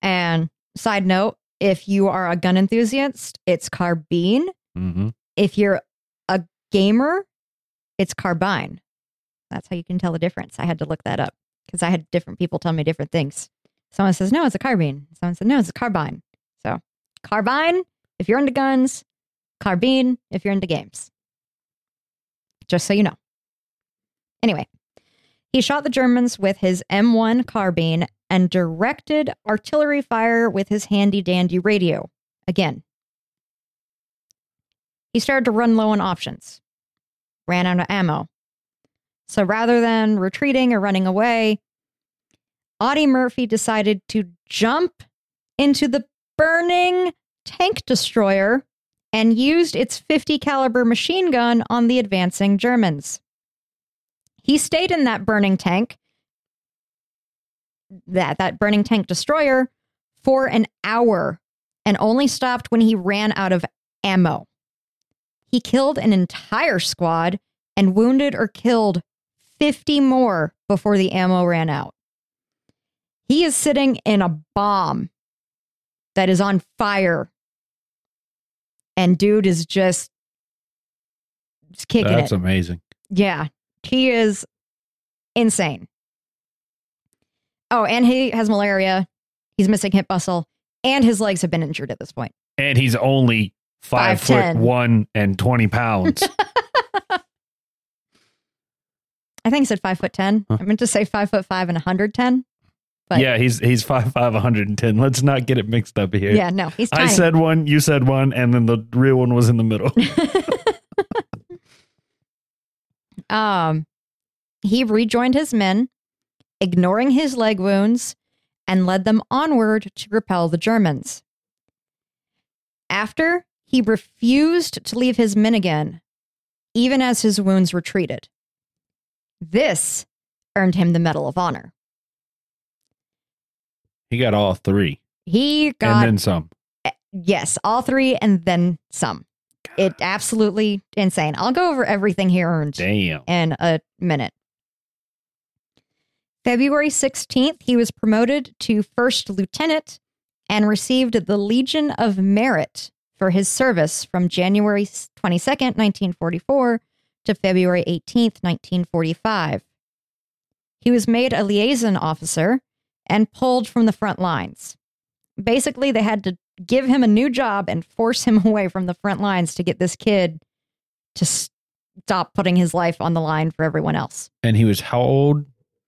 And side note, if you are a gun enthusiast, it's carbine. Mm-hmm. If you're a gamer, it's carbine. That's how you can tell the difference. I had to look that up because I had different people tell me different things. Someone says, no, it's a carbine. Someone said, no, it's a carbine. So, carbine if you're into guns, carbine if you're into games. Just so you know. Anyway, he shot the Germans with his M1 carbine and directed artillery fire with his handy dandy radio. Again, he started to run low on options, ran out of ammo. So rather than retreating or running away, Audie Murphy decided to jump into the burning tank destroyer and used its 50 caliber machine gun on the advancing Germans. He stayed in that burning tank, that that burning tank destroyer for an hour and only stopped when he ran out of ammo. He killed an entire squad and wounded or killed 50 more before the ammo ran out. He is sitting in a bomb that is on fire. And dude is just, just kicking That's it. amazing. Yeah, he is insane. Oh, and he has malaria. He's missing hip muscle, and his legs have been injured at this point. And he's only five, foot 5'10". one and 20 pounds. [laughs] I think he said five foot ten. Huh. I meant to say five foot five and 110. But- yeah, he's he's five five, 110. Let's not get it mixed up here. Yeah, no, he's tiny. I said one, you said one, and then the real one was in the middle. [laughs] um, he rejoined his men, ignoring his leg wounds, and led them onward to repel the Germans. After, he refused to leave his men again, even as his wounds retreated. This earned him the Medal of Honor. he got all three. He got and then some. Yes, all three and then some. It absolutely insane. I'll go over everything he earned Damn. in a minute. February 16th, he was promoted to first lieutenant and received the Legion of Merit for his service from January 22nd, 1944 to February 18th, 1945. He was made a liaison officer and pulled from the front lines. Basically, they had to give him a new job and force him [laughs] away from the front lines to get this kid to stop putting his life on the line for everyone else. And he was how old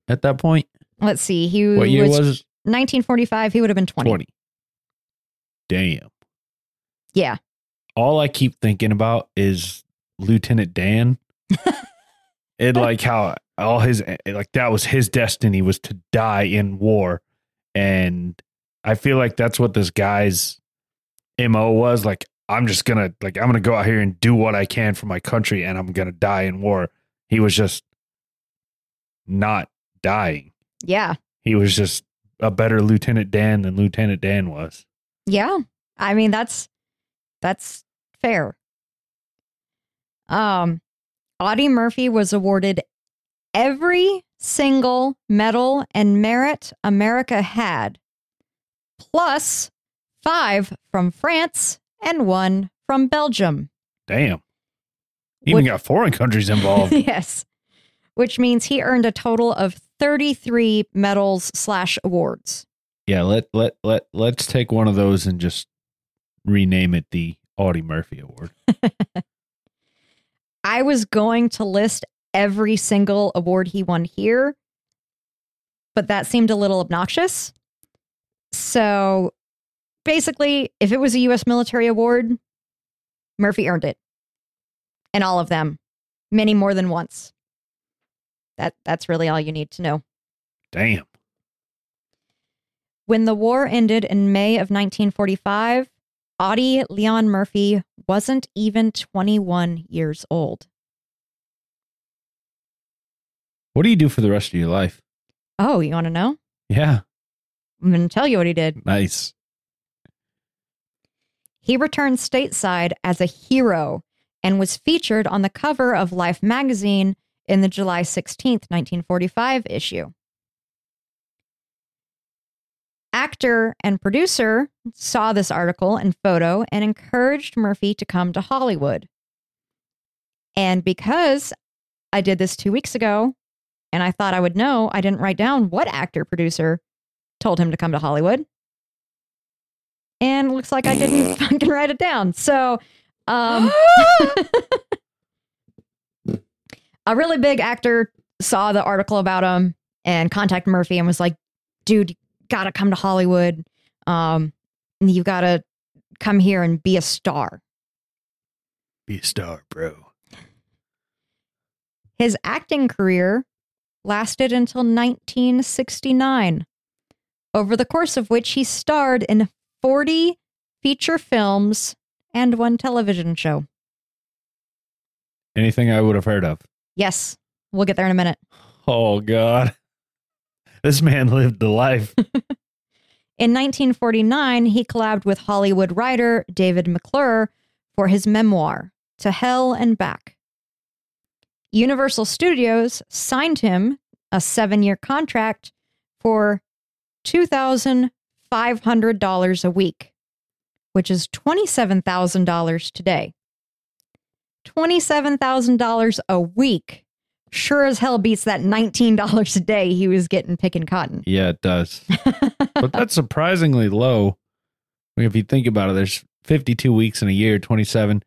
at that point? Let's see. He What year was, was 1945. He would have been 20. 20. Damn. Yeah. All I keep thinking about is Lieutenant Dan. [laughs] and like how all his like that was his destiny was to die in war. And I feel like that's what this guy's MO was. Like, I'm just gonna like I'm gonna go out here and do what I can for my country and I'm gonna die in war. He was just not dying. Yeah. He was just a better Lieutenant Dan than Lieutenant Dan was. Yeah. I mean, that's that's fair. Um Audie Murphy was awarded every single medal and merit America had, plus five from France and one from Belgium. Damn. Even What- got foreign countries involved. [laughs] yes. Which means he earned a total of 33 medals slash awards. yeah, let let let let's take one of those and just rename it the Audie Murphy Award. [laughs] I was going to list every single award he won here, but that seemed a little obnoxious. So basically, if it was a U.S. military award, Murphy earned it. And all of them, many more than once. That that's really all you need to know. Damn. When the war ended in May of 1945, Audie Leon Murphy wasn't even 21 years old. What do you do for the rest of your life? Oh, you want to know? Yeah, I'm going to tell you what he did. nice. He returned stateside as a hero and was featured on the cover of Life magazine in the July 16th, 1945 issue. Actor and producer saw this article and photo and encouraged Murphy to come to Hollywood. And because I did this two weeks ago and I thought I would know, I didn't write down what actor producer told him to come to Hollywood. And looks like I didn't [laughs] fucking write it down. So, um, [laughs] [laughs] a really big actor saw the article about him and contacted Murphy and was like, dude, you gotta come to Hollywood. Um, you gotta come here and be a star. Be a star, bro. His acting career lasted until 1969, over the course of which he starred in 40 feature films and one television show. Anything I would have heard of. Yes, we'll get there in a minute. Oh God. This man lived the life. [laughs] In 1949, he collabed with Hollywood writer David McClure for his memoir, To Hell and Back. Universal Studios signed him a seven year contract for $2,500 a week, which is $27,000 today. $27,000 a week sure as hell beats that $19 a day he was getting picking cotton. Yeah, it does. [laughs] but that's surprisingly low. I mean, if you think about it, there's 52 weeks in a year, 27.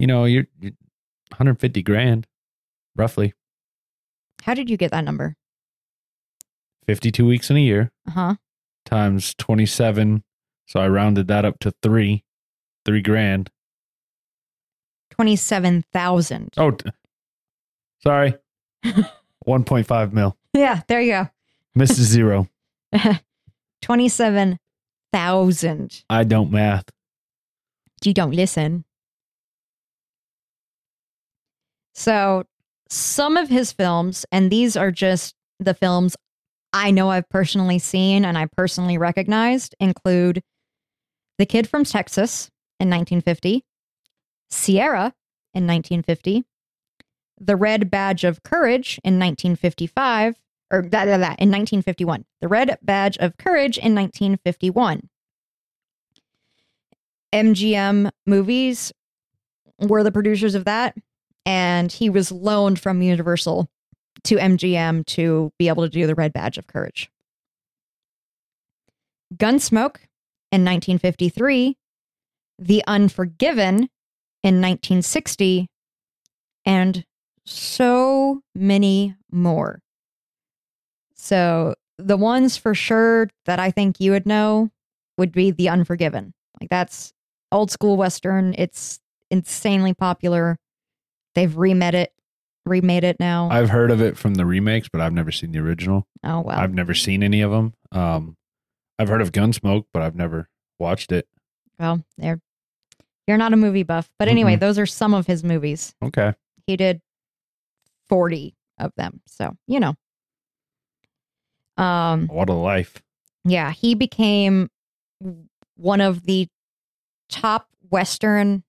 You know, you're, you're 150 grand, roughly. How did you get that number? 52 weeks in a year Uh huh. times 27. So I rounded that up to three, three grand. 27,000. Oh, t- sorry. [laughs] 1.5 mil. Yeah, there you Missed a [laughs] zero. go. 27,000. I don't math. You don't listen. So, some of his films, and these are just the films I know I've personally seen and I personally recognized, include The Kid from Texas in 1950, Sierra in 1950, The Red Badge of Courage in 1955, or that, that, that in 1951, The Red Badge of Courage in 1951. MGM movies were the producers of that, and he was loaned from Universal to MGM to be able to do the Red Badge of Courage. Gunsmoke in 1953, The Unforgiven in 1960, and so many more. So, the ones for sure that I think you would know would be The Unforgiven. Like, that's old school Western. It's insanely popular. They've remade it, remade it now. I've heard of it from the remakes, but I've never seen the original. oh, wow. I've never seen any of them. Um, I've heard of Gunsmoke, but I've never watched it. Well, there. You're not a movie buff, but anyway, Mm-mm. those are some of his movies. Okay. He did forty of them, so you know. Um, What a life. yeah, he became one of the top Western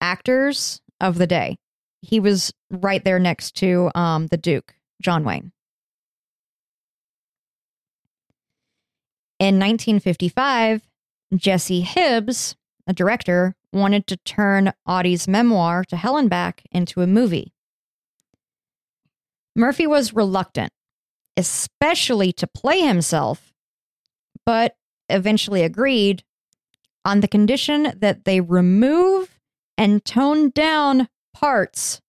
actors of the day. He was right there next to um the Duke, John Wayne. In 1955, Jesse Hibbs, a director, wanted to turn Audie's memoir to Hell and Back into a movie. Murphy was reluctant, especially to play himself, but eventually agreed on the condition that they remove and tone down parts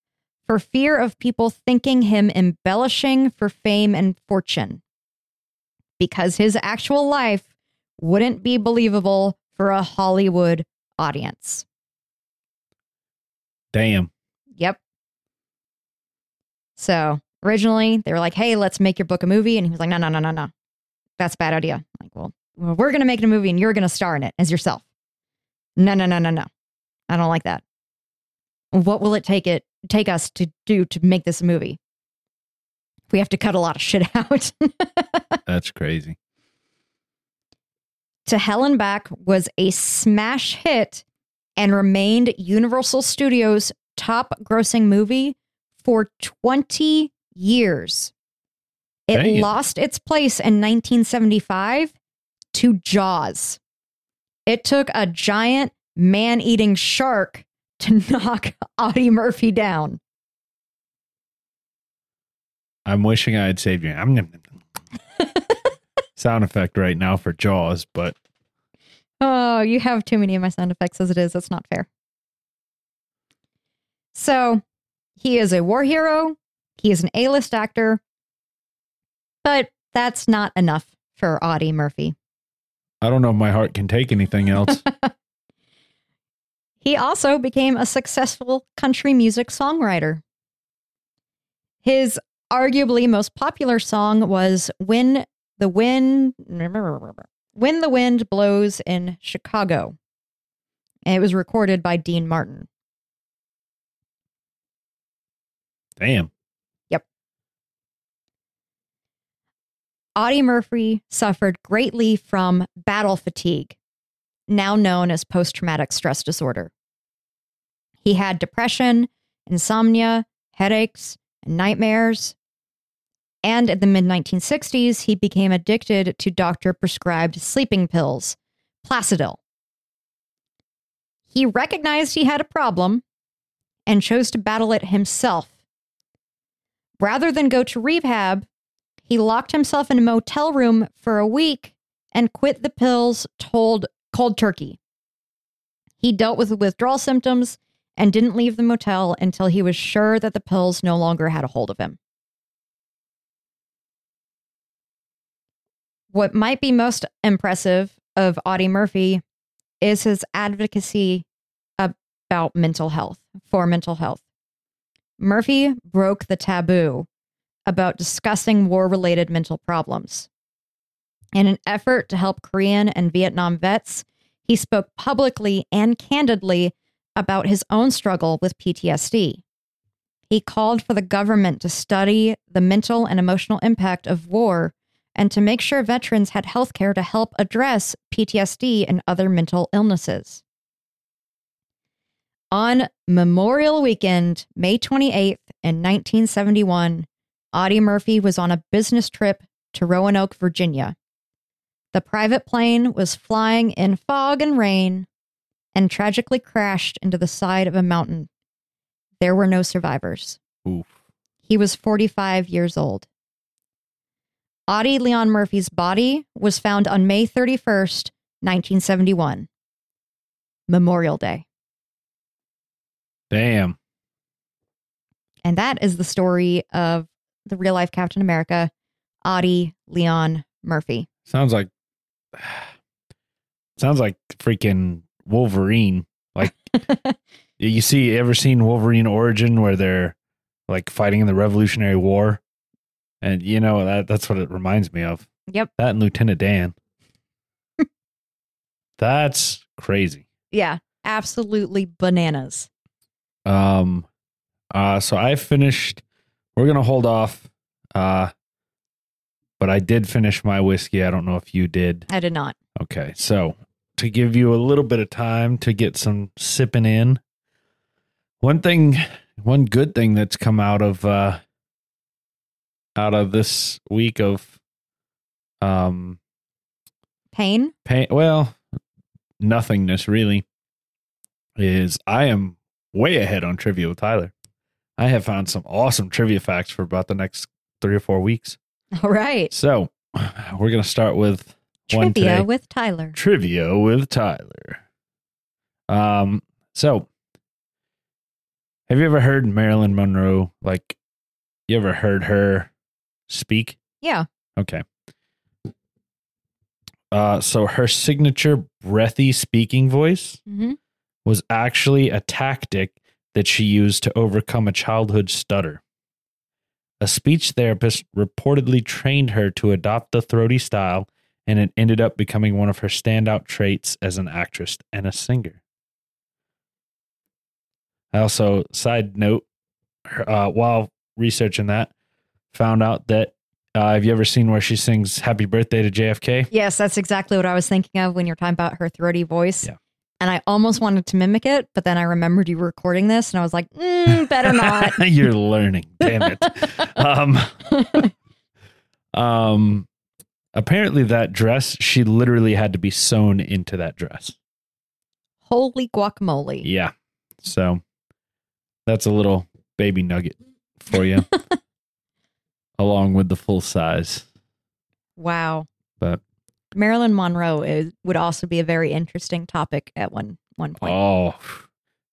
for fear of people thinking him embellishing for fame and fortune. Because his actual life wouldn't be believable for a Hollywood audience. Damn. Yep. So originally they were like, hey, let's make your book a movie. And he was like, no, no, no, no, no. That's a bad idea. I'm like, well, we're going to make it a movie and you're going to star in it as yourself. No, no, no, no, no. I don't like that. What will it take it take us to do to make this a movie? We have to cut a lot of shit [laughs] out. That's crazy. To Hell and Back was a smash hit and remained Universal Studios' top grossing movie for 20 years. It Dang lost its place in 1975 to Jaws. It took a giant man eating shark to [laughs] knock Audie Murphy down. I'm wishing I had saved you. I'm sound effect right now for Jaws, but Oh, you have too many of my sound effects as it is. That's not fair. So, he is a war hero. He is an A list actor. But that's not enough for Audie Murphy. I don't know if my heart can take anything else. [laughs] He also became a successful country music songwriter. His arguably most popular song was When the Wind When the Wind Blows in Chicago. And it was recorded by Dean Martin. Damn. Yep. Audie Murphy suffered greatly from battle fatigue, now known as post traumatic stress disorder. He had depression, insomnia, headaches, and nightmares. And in the mid 1960s, he became addicted to doctor prescribed sleeping pills, Placidyl. He recognized he had a problem and chose to battle it himself. Rather than go to rehab, he locked himself in a motel room for a week and quit the pills told cold turkey. He dealt with the withdrawal symptoms and didn't leave the motel until he was sure that the pills no longer had a hold of him. What might be most impressive of Audie Murphy is his advocacy about mental health, for mental health. Murphy broke the taboo about discussing war related mental problems. In an effort to help Korean and Vietnam vets, he spoke publicly and candidly about his own struggle with PTSD. He called for the government to study the mental and emotional impact of war and to make sure veterans had health care to help address PTSD and other mental illnesses. On Memorial Weekend, May 28th, in 1971, Audie Murphy was on a business trip to Roanoke, Virginia. The private plane was flying in fog and rain and tragically crashed into the side of a mountain. There were no survivors. Oof. He was 45 years old. Audie Leon Murphy's body was found on May 31st, 1971, Memorial Day. Damn. And that is the story of the real life Captain America, Audie Leon Murphy. Sounds like [sighs] sounds like freaking Wolverine. Like [laughs] you see ever seen Wolverine Origin where they're like fighting in the Revolutionary War? And you know that that's what it reminds me of. Yep. That and Lieutenant Dan. [laughs] that's crazy. Yeah, absolutely bananas. Um uh so I finished we're gonna hold off. Uh but I did finish my whiskey. I don't know if you did. I did not. Okay, so to give you a little bit of time to get some sipping in, one thing, one good thing that's come out of uh out of this week of um Pain? pain, well, nothingness really, is I am way ahead on trivia with Tyler. I have found some awesome trivia facts for about the next three or four weeks. All right. So [sighs] we're gonna start with Trivia with Tyler. trivia with Tyler. Um, so have you ever heard Marilyn Monroe? Like, you ever heard her speak? Yeah. Okay. Uh, so her signature breathy speaking voice hmm was actually a tactic that she used to overcome a childhood stutter. A speech therapist reportedly trained her to adopt the throaty style, and it ended up becoming one of her standout traits as an actress and a singer. I also, side note, uh, while researching that, found out that uh, have you ever seen where she sings "Happy Birthday" to JFK? Yes, that's exactly what I was thinking of when you're talking about her throaty voice. Yeah. And I almost wanted to mimic it, but then I remembered you were recording this and I was like, mm, better not. [laughs] You're learning, damn it. [laughs] um, [laughs] um, apparently that dress, she literally had to be sewn into that dress. Holy guacamole. Yeah. So that's a little baby nugget for you, along with the full size. Wow. But Marilyn Monroe is, would also be a very interesting topic at one one point. oh,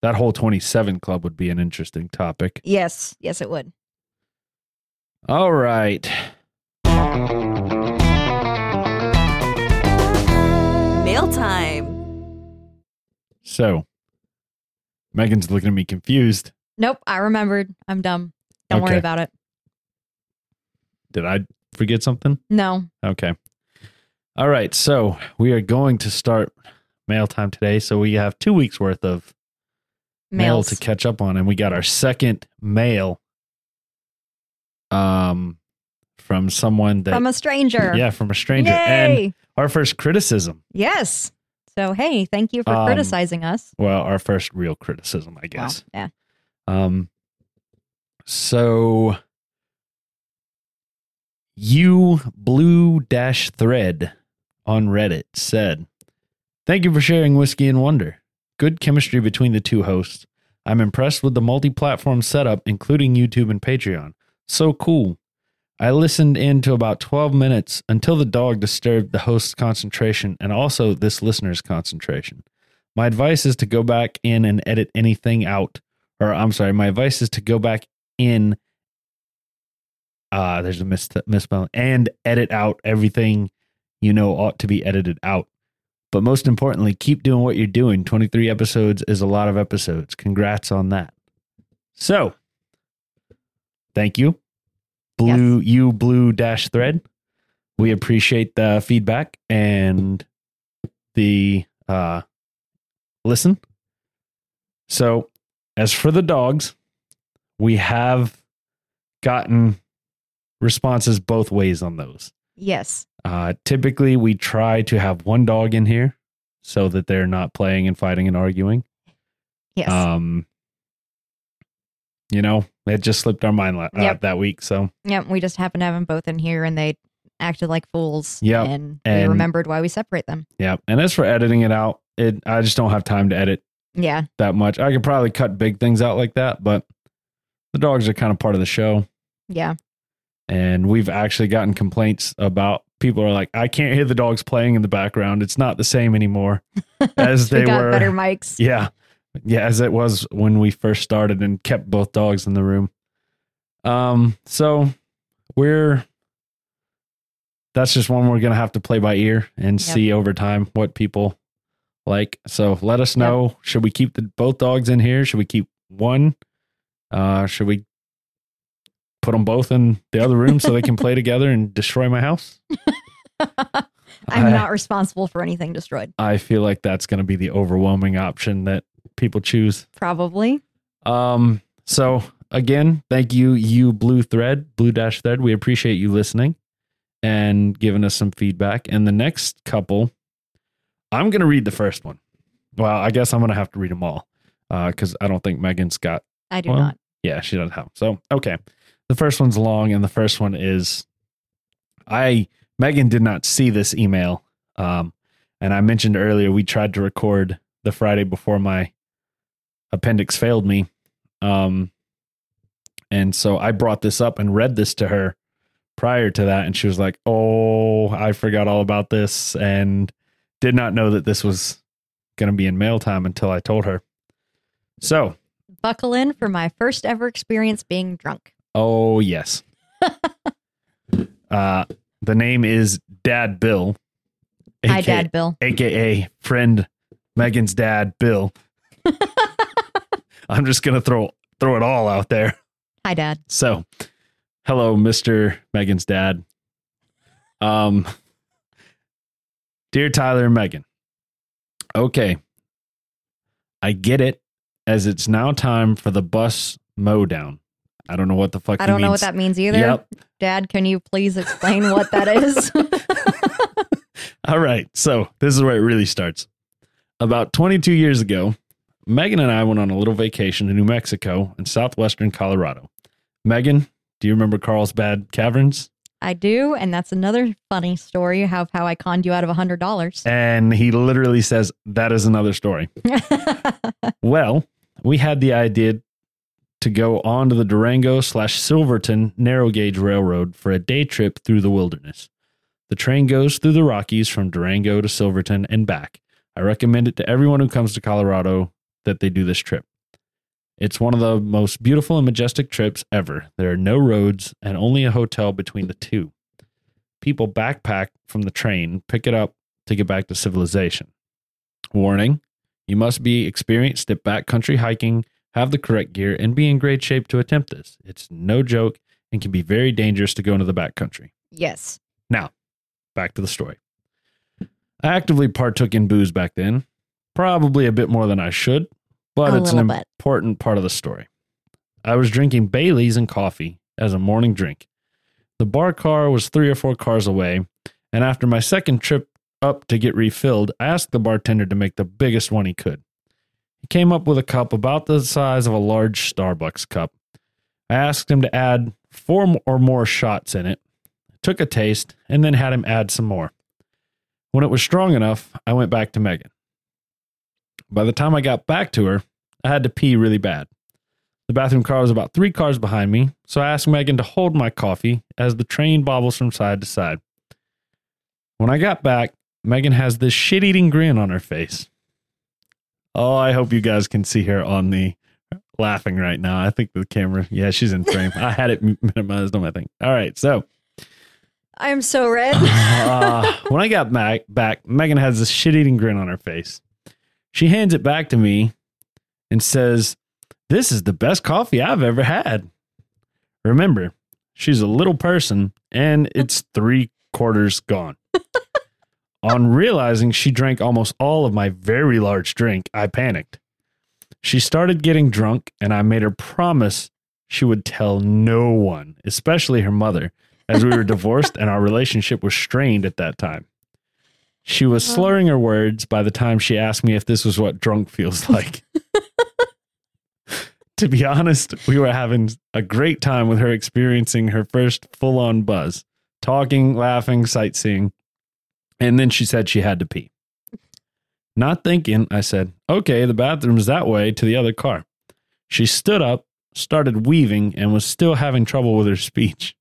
that whole 27 club would be an interesting topic. Yes, yes, it would. All right. Mail time. So Megan's looking at me confused. Nope, I remembered. I'm dumb. Don't worry about it. Did I forget something? No. Okay. All right. So we are going to start mail time today. So we have two weeks worth of mail to catch up on, and we got our second mail um from someone that From a stranger. yeah from a stranger and Yay! our first criticism yes. So hey, thank you for Um, criticizing us. well our first real criticism i guess Well, yeah. um so you blue dash thread on reddit said thank you for sharing whiskey and wonder. Good chemistry between the two hosts. I'm impressed with the multi-platform setup including youtube and patreon. So cool. I listened in to about 12 minutes until the dog disturbed the host's concentration and also this listener's concentration. My advice is to go back in and edit anything out or i'm sorry my advice is to go back in uh there's a mis- misspelling and edit out everything you know ought to be edited out. But most importantly keep doing what you're doing. 23 episodes is a lot of episodes. Congrats on that. So thank you. Blue you blue dash thread. We appreciate the feedback and the uh listen. So as for the dogs we have gotten responses both ways on those Yes. uh, typically, we try to have one dog in here so that they're not playing and fighting and arguing. Yes. Um, you know, it just slipped our mind la- uh, that week. So, yep. We just happened to have them both in here, and they acted like fools. Yep, And, we and- remembered why we separate them. yeah. And as for editing it out, it I just don't have time to edit Yeah. that much. I could probably cut big things out like that, but the dogs are kind of part of the show. Yeah. And we've actually gotten complaints about people are like, I can't hear the dogs playing in the background. It's not the same anymore [laughs] as we they got were. better mics. Yeah. Yeah, as it was when we first started and kept both dogs in the room. Um, so we're that's just one we're gonna have to play by ear and Yep. see over time what people like. So let us know. Should we keep the both dogs in here? Should we keep one? Uh should we put them both in the other room so they can play together and destroy my house? [laughs] I'm I- not responsible for anything destroyed. I feel like that's gonna be the overwhelming option that people choose. Probably. Um, so again, thank you, you blue thread, blue dash thread. We appreciate you listening and giving us some feedback. And the next couple, I'm gonna read the first one. Well, I guess I'm gonna have to read them all. Uh, because I don't think Megan's got I do Well, not. yeah, she doesn't have. So okay. The first one's long, and the first one is I Megan did not see this email. Um, and I mentioned earlier we tried to record the Friday before my appendix failed me. Um, and so I brought this up and read this to her prior to that, and she was like, "Oh, I forgot all about this," and did not know that this was going to be in mail time until I told her. So Buckle in for my first ever experience being drunk. Oh yes. [laughs] uh the name is Dad Bill. Hi, Dad Bill. AKA friend Megan's dad Bill. [laughs] I'm just gonna throw throw it all out there. Hi, Dad. So hello, Mr. Megan's dad. Um Dear Tyler and Megan. Okay. I get it as it's now time for the bus mow down. I don't know what the fuck I don't know what means. that means either. Yep. Dad, can you please explain what that is? [laughs] [laughs] All right. So this is where it really starts. About 22 years ago, Megan and I went on a little vacation to New Mexico and southwestern Colorado. Megan, do you remember Carlsbad Caverns? I do, and that's another funny story of how I conned you out of a hundred dollars. And he literally says, that is another story. [laughs] Well, we had the idea to go onto the Durango slash Silverton narrow gauge railroad for a day trip through the wilderness. The train goes through the Rockies from Durango to Silverton and back. I recommend it to everyone who comes to Colorado that they do this trip. It's one of the most beautiful and majestic trips ever. There are no roads and only a hotel between the two. People backpack from the train, pick it up to get back to civilization. Warning you must be experienced at backcountry hiking, have the correct gear, and be in great shape to attempt this. It's no joke and can be very dangerous to go into the backcountry. Yes. Now, back to the story. I actively partook in booze back then, probably a bit more than I should, but A it's an bit. important part of the story. I was drinking Bailey's and coffee as a morning drink. The bar car was three or four cars away, and after my second trip up to get refilled, I asked the bartender to make the biggest one he could. He came up with a cup about the size of a large Starbucks cup. I asked him to add four or more shots in it, took a taste, and then had him add some more. When it was strong enough, I went back to Megan. By the time I got back to her, I had to pee really bad. The bathroom car was about three cars behind me, so I asked Megan to hold my coffee as the train bobbles from side to side. When I got back, Megan has this shit eating grin on her face. Oh, I hope you guys can see her on the laughing right now. I think the camera, yeah, she's in frame. I had it minimized on my thing. All right, so I am so red. uh, [laughs] when I got back, back, Megan has this shit eating grin on her face. She hands it back to me and says, This is the best coffee I've ever had. Remember, she's a little person and it's three quarters gone. [laughs] On realizing she drank almost all of my very large drink, I panicked. She started getting drunk, and I made her promise she would tell no one, especially her mother, as we were [laughs] divorced and our relationship was strained at that time. She was uh-huh. slurring her words by the time she asked me if this was what drunk feels [laughs] like. to be honest, we were having a great time with her experiencing her first full on buzz, talking, laughing, sightseeing. And then she said she had to pee. Not thinking, I said, okay, the bathroom's that way to the other car. She stood up, started weaving, and was still having trouble with her speech.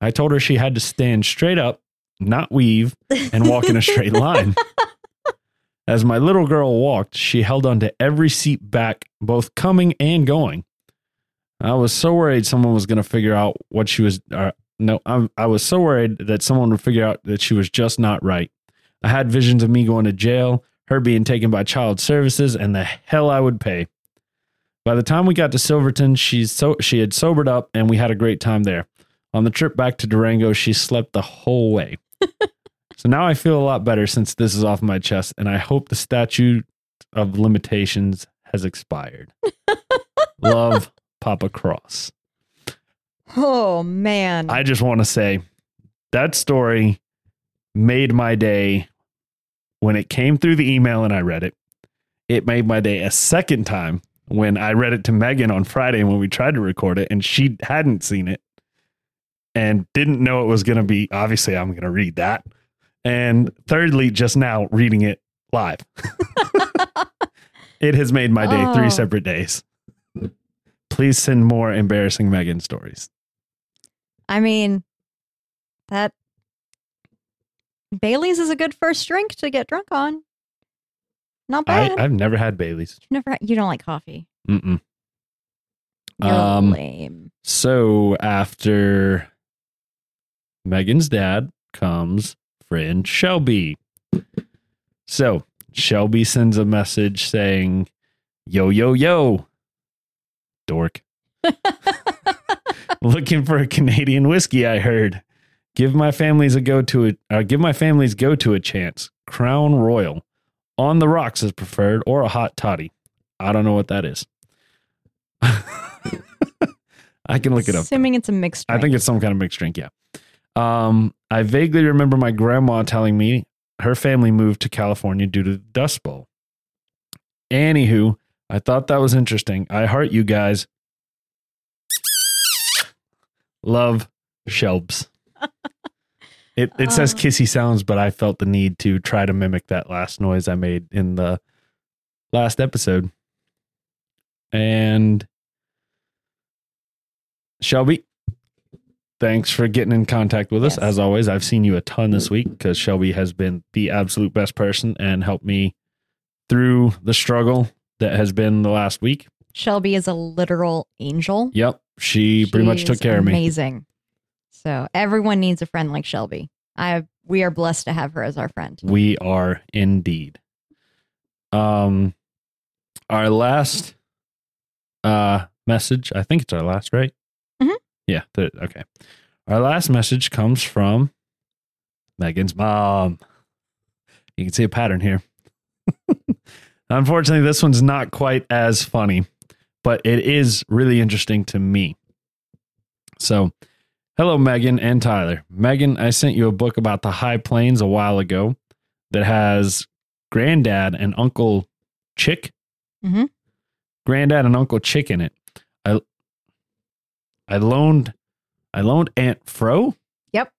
I told her she had to stand straight up, not weave, and walk in a straight line. [laughs] As my little girl walked, she held onto every seat back, both coming and going. I was so worried someone was going to figure out what she was. Uh, no, I'm, I was so worried that someone would figure out that she was just not right. I had visions of me going to jail, her being taken by child services, and the hell I would pay. By the time we got to Silverton, she's so she had sobered up, and we had a great time there. On the trip back to Durango, she slept the whole way. [laughs] so now I feel a lot better since this is off my chest, and I hope the statute of limitations has expired. [laughs] Love, Papa Cross. Oh man. I just want to say that story made my day when it came through the email and I read it. It made my day a second time when I read it to Megan on Friday when we tried to record it and she hadn't seen it and didn't know it was going to be. Obviously, I'm going to read that. And thirdly, just now reading it live. [laughs] it has made my day Oh. three separate days. Please send more embarrassing Megan stories. I mean, that Bailey's is a good first drink to get drunk on. Not bad. I've never had Bailey's. You've never. You don't like coffee. Mm-mm. You're Um, lame. So after Megan's dad comes friend Shelby. So Shelby sends a message saying, Yo, yo, yo, dork. [laughs] Looking for a Canadian whiskey, I heard. Give my families a go to a Uh, give my families go to a chance. Crown Royal, on the rocks is preferred, or a hot toddy. I don't know what that is. [laughs] I can look it up. Assuming it's a mixed drink. I think it's some kind of mixed drink. Yeah. Um, I vaguely remember my grandma telling me her family moved to California due to the Dust Bowl. Anywho, I thought that was interesting. I heart you guys. Love Shelbs. It it says Oh. kissy sounds, but I felt the need to try to mimic that last noise I made in the last episode. And Shelby, thanks for getting in contact with us. Yes. As always, I've seen you a ton this week because Shelby has been the absolute best person and helped me through the struggle that has been the last week. Shelby is a literal angel. Yep. She pretty much took care of me. Amazing. So everyone needs a friend like Shelby. I we are blessed to have her as our friend. We are indeed. Um, our last uh message. I think it's our last, right? Mm-hmm. Yeah. okay. Our last message comes from Megan's mom. You can see a pattern here. [laughs] Unfortunately, this one's not quite as funny, but it is really interesting to me. So, hello, Megan and Tyler. Megan, I sent you a book about the high plains a while ago that has granddad and Uncle Chick. Mm-hmm. Granddad and Uncle Chick in it. I I loaned I loaned Aunt Fro. Yep.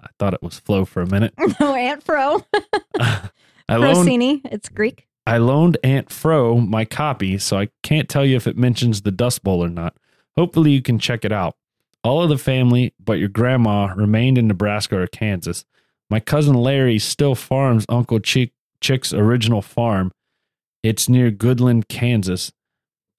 I thought it was Flo for a minute. [laughs] no, Aunt Fro. [laughs] [laughs] I loaned It's Greek. I loaned Aunt Fro my copy, so I can't tell you if it mentions the Dust Bowl or not. Hopefully, you can check it out. All of the family, but your grandma, remained in Nebraska or Kansas. My cousin Larry still farms Uncle Chick, Chick's original farm. It's near Goodland, Kansas.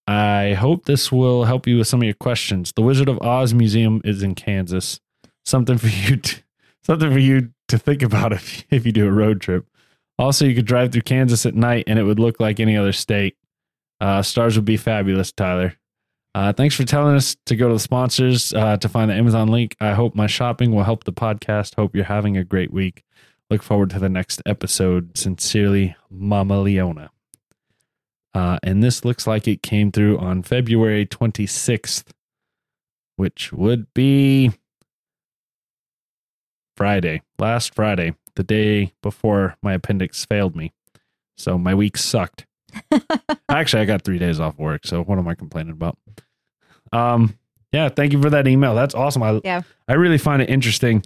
I hope this will help you with some of your questions. The Wizard of Oz Museum is in Kansas. Something for you [laughs] to, something for you to think about if if you do a road trip. Also, you could drive through Kansas at night and it would look like any other state. Uh, stars would be fabulous, Tyler. Uh, thanks for telling us to go to the sponsors uh, to find the Amazon link. I hope my shopping will help the podcast. Hope you're having a great week. Look forward to the next episode. Sincerely, Mama Leona. Uh, and this looks like it came through on February 26th, which would be Friday, last Friday, the day before my appendix failed me. So my week sucked. [laughs] Actually, I got three days off work. So what am I complaining about? Um, yeah, thank you for that email. That's awesome. I Yeah. I really find it interesting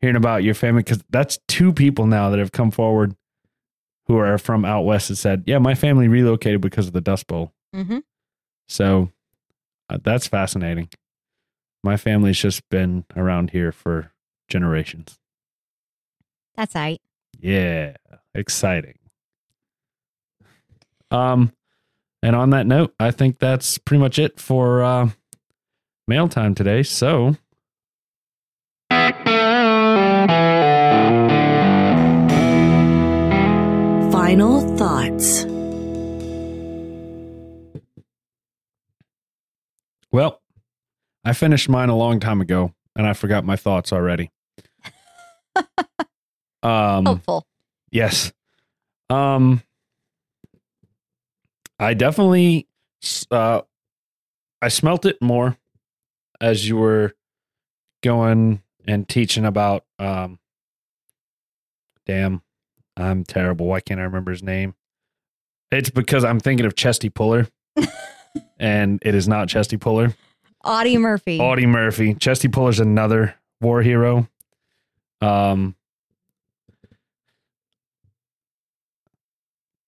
hearing about your family because that's two people now that have come forward who are from out west that said, "Yeah, my family relocated because of the Dust Bowl." Mm-hmm. So uh, that's fascinating. My family's just been around here for generations. That's right. Yeah, exciting. Um, and on that note, I think that's pretty much it for uh, mail time today. So, Final thoughts. well, I finished mine a long time ago, and I forgot my thoughts already. [laughs] um, Hopeful. Yes. Um I definitely uh I smelt it more as you were going and teaching about um damn I'm terrible. Why can't I remember his name? It's because I'm thinking of Chesty Puller. [laughs] and it is not Chesty Puller. Audie Murphy. Audie Murphy. Chesty Puller's another war hero. Um,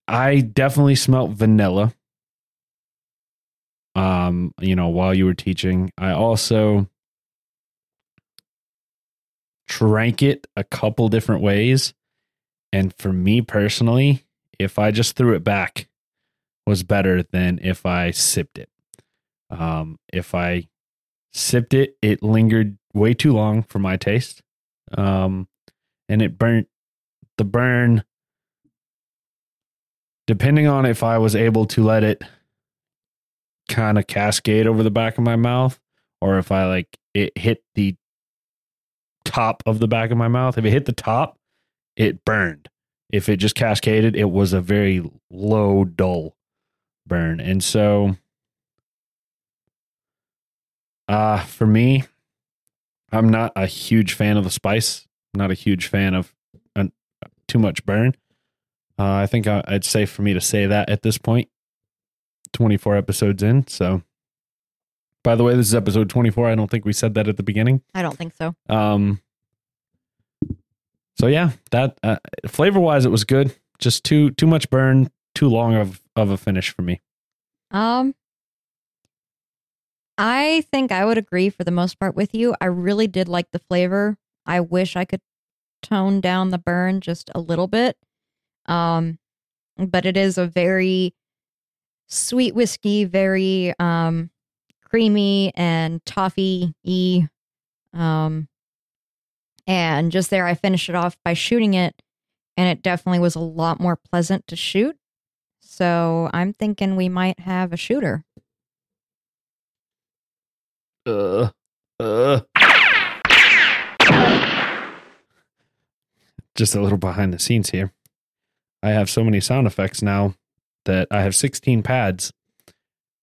I definitely smelt vanilla. Um, you know, while you were teaching, I also drank it a couple different ways. And for me personally, if I just threw it back, was better than if I sipped it. Um, if I sipped it, it lingered way too long for my taste. Um, and it burnt the burn. Depending on if I was able to let it kind of cascade over the back of my mouth, or if I like it hit the top of the back of my mouth. If it hit the top, it burned. If it just cascaded, it was a very low, dull burn. And so uh, for me, I'm not a huge fan of the spice. Not a huge fan of uh, too much burn. Uh, I think I, I'd say for me to say that at this point, 24 episodes in. So, by the way, this is episode 24. I don't think we said that at the beginning. I don't think so. Um. So yeah, that uh, flavor wise, it was good. Just too too much burn, too long of of a finish for me. Um, I think I would agree for the most part with you. I really did like the flavor. I wish I could tone down the burn just a little bit. Um, but it is a very sweet whiskey, very um creamy and toffee y. Um, and just there, I finished it off by shooting it, and it definitely was a lot more pleasant to shoot. So I'm thinking we might have a shooter. Uh, uh. Just a little behind the scenes here. I have so many sound effects now that I have 16 pads,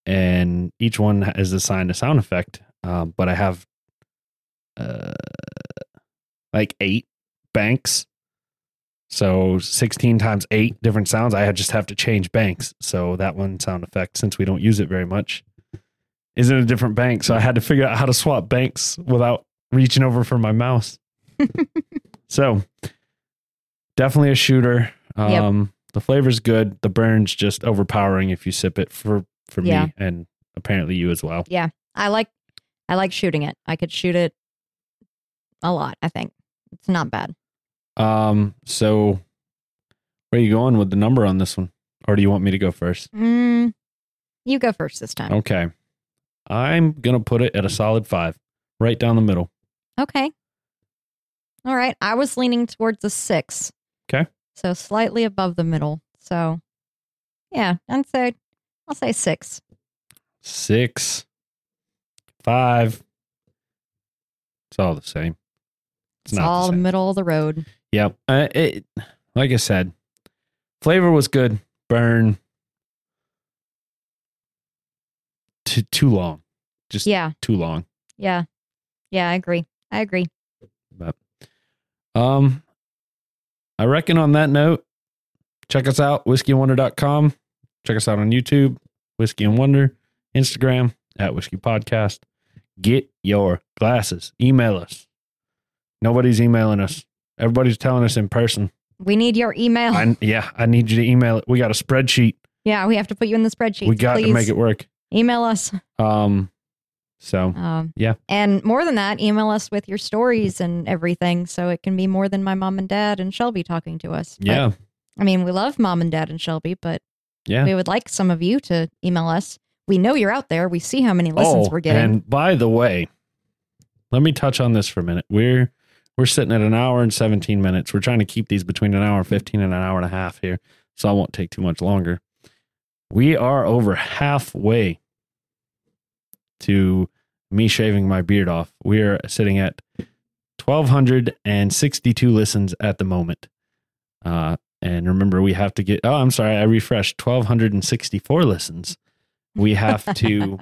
and each one is assigned a sound effect. Um, but I have uh, like eight banks. So 16 times eight different sounds. I just have to change banks. So that one sound effect, since we don't use it very much, is in a different bank. So I had to figure out how to swap banks without reaching over for my mouse. [laughs] so definitely a shooter. Yep. Um, The flavor's good. The burn's just overpowering if you sip it for for Yeah. me and apparently you as well. Yeah, I like I like shooting it. I could shoot it a lot, I think. It's not bad. Um, so where are you going with the number on this one? Or do you want me to go first? Mm, you go first this time. Okay. I'm gonna put it at a solid five, right down the middle. Okay. All right. I was leaning towards a six. Okay. So slightly above the middle. So yeah, I'd say I'll say six. Six, five. It's all the same. It's, not the all same. middle of the road. Yep. Uh, it, like I said, flavor was good. Burn. Too too long. Just Yeah. too long. Yeah. Yeah, I agree. I agree. But um I reckon on that note, check us out, whiskeyandwonder.com. Check us out on YouTube, Whiskey and Wonder, Instagram at Whiskey Podcast. Get your glasses. Email us. Nobody's emailing us. Everybody's telling us in person. We need your email. I, yeah, I need you to email it. We got a spreadsheet. yeah, we have to put you in the spreadsheet. we got please. to make it work. Email us. Um, so Um, Yeah. And more than that, email us with your stories and everything so it can be more than my mom and dad and Shelby talking to us. But, yeah, I mean, we love mom and dad and Shelby, but yeah. we would like some of you to email us. We know you're out there. We see how many listens oh, we're getting. and by the way, let me touch on this for a minute. We're we're sitting at an hour and seventeen minutes. We're trying to keep these between an hour and fifteen and an hour and a half here, so I won't take too much longer. We are over halfway to me shaving my beard off. We are sitting at twelve hundred and sixty-two listens at the moment. Uh, and remember, we have to get. Oh, I'm sorry, I refreshed. Twelve hundred and sixty-four listens. We have [laughs] to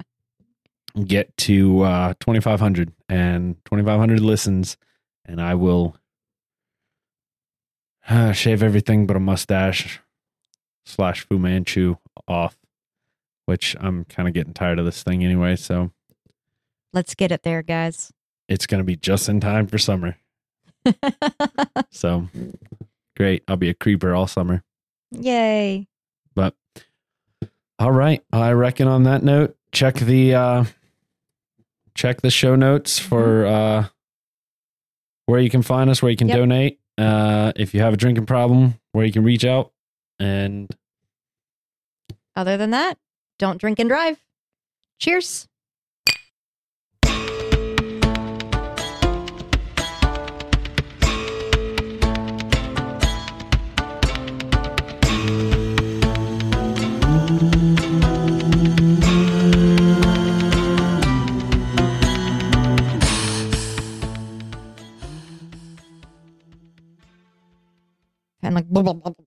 get to uh, 2,500 and 2,500 listens, and I will uh, shave everything but a mustache slash Fu Manchu off, which I'm kind of getting tired of this thing anyway. So Let's get it there, guys. it's going to be just in time for summer. [laughs] So great. I'll be a creeper all summer. Yay. But all right, I reckon on that note, check the uh check the show notes for uh where you can find us, where you can Yep. donate. Uh if you have a drinking problem, where you can reach out and Other than that, don't drink and drive. Cheers. And like, blah, blah, blah.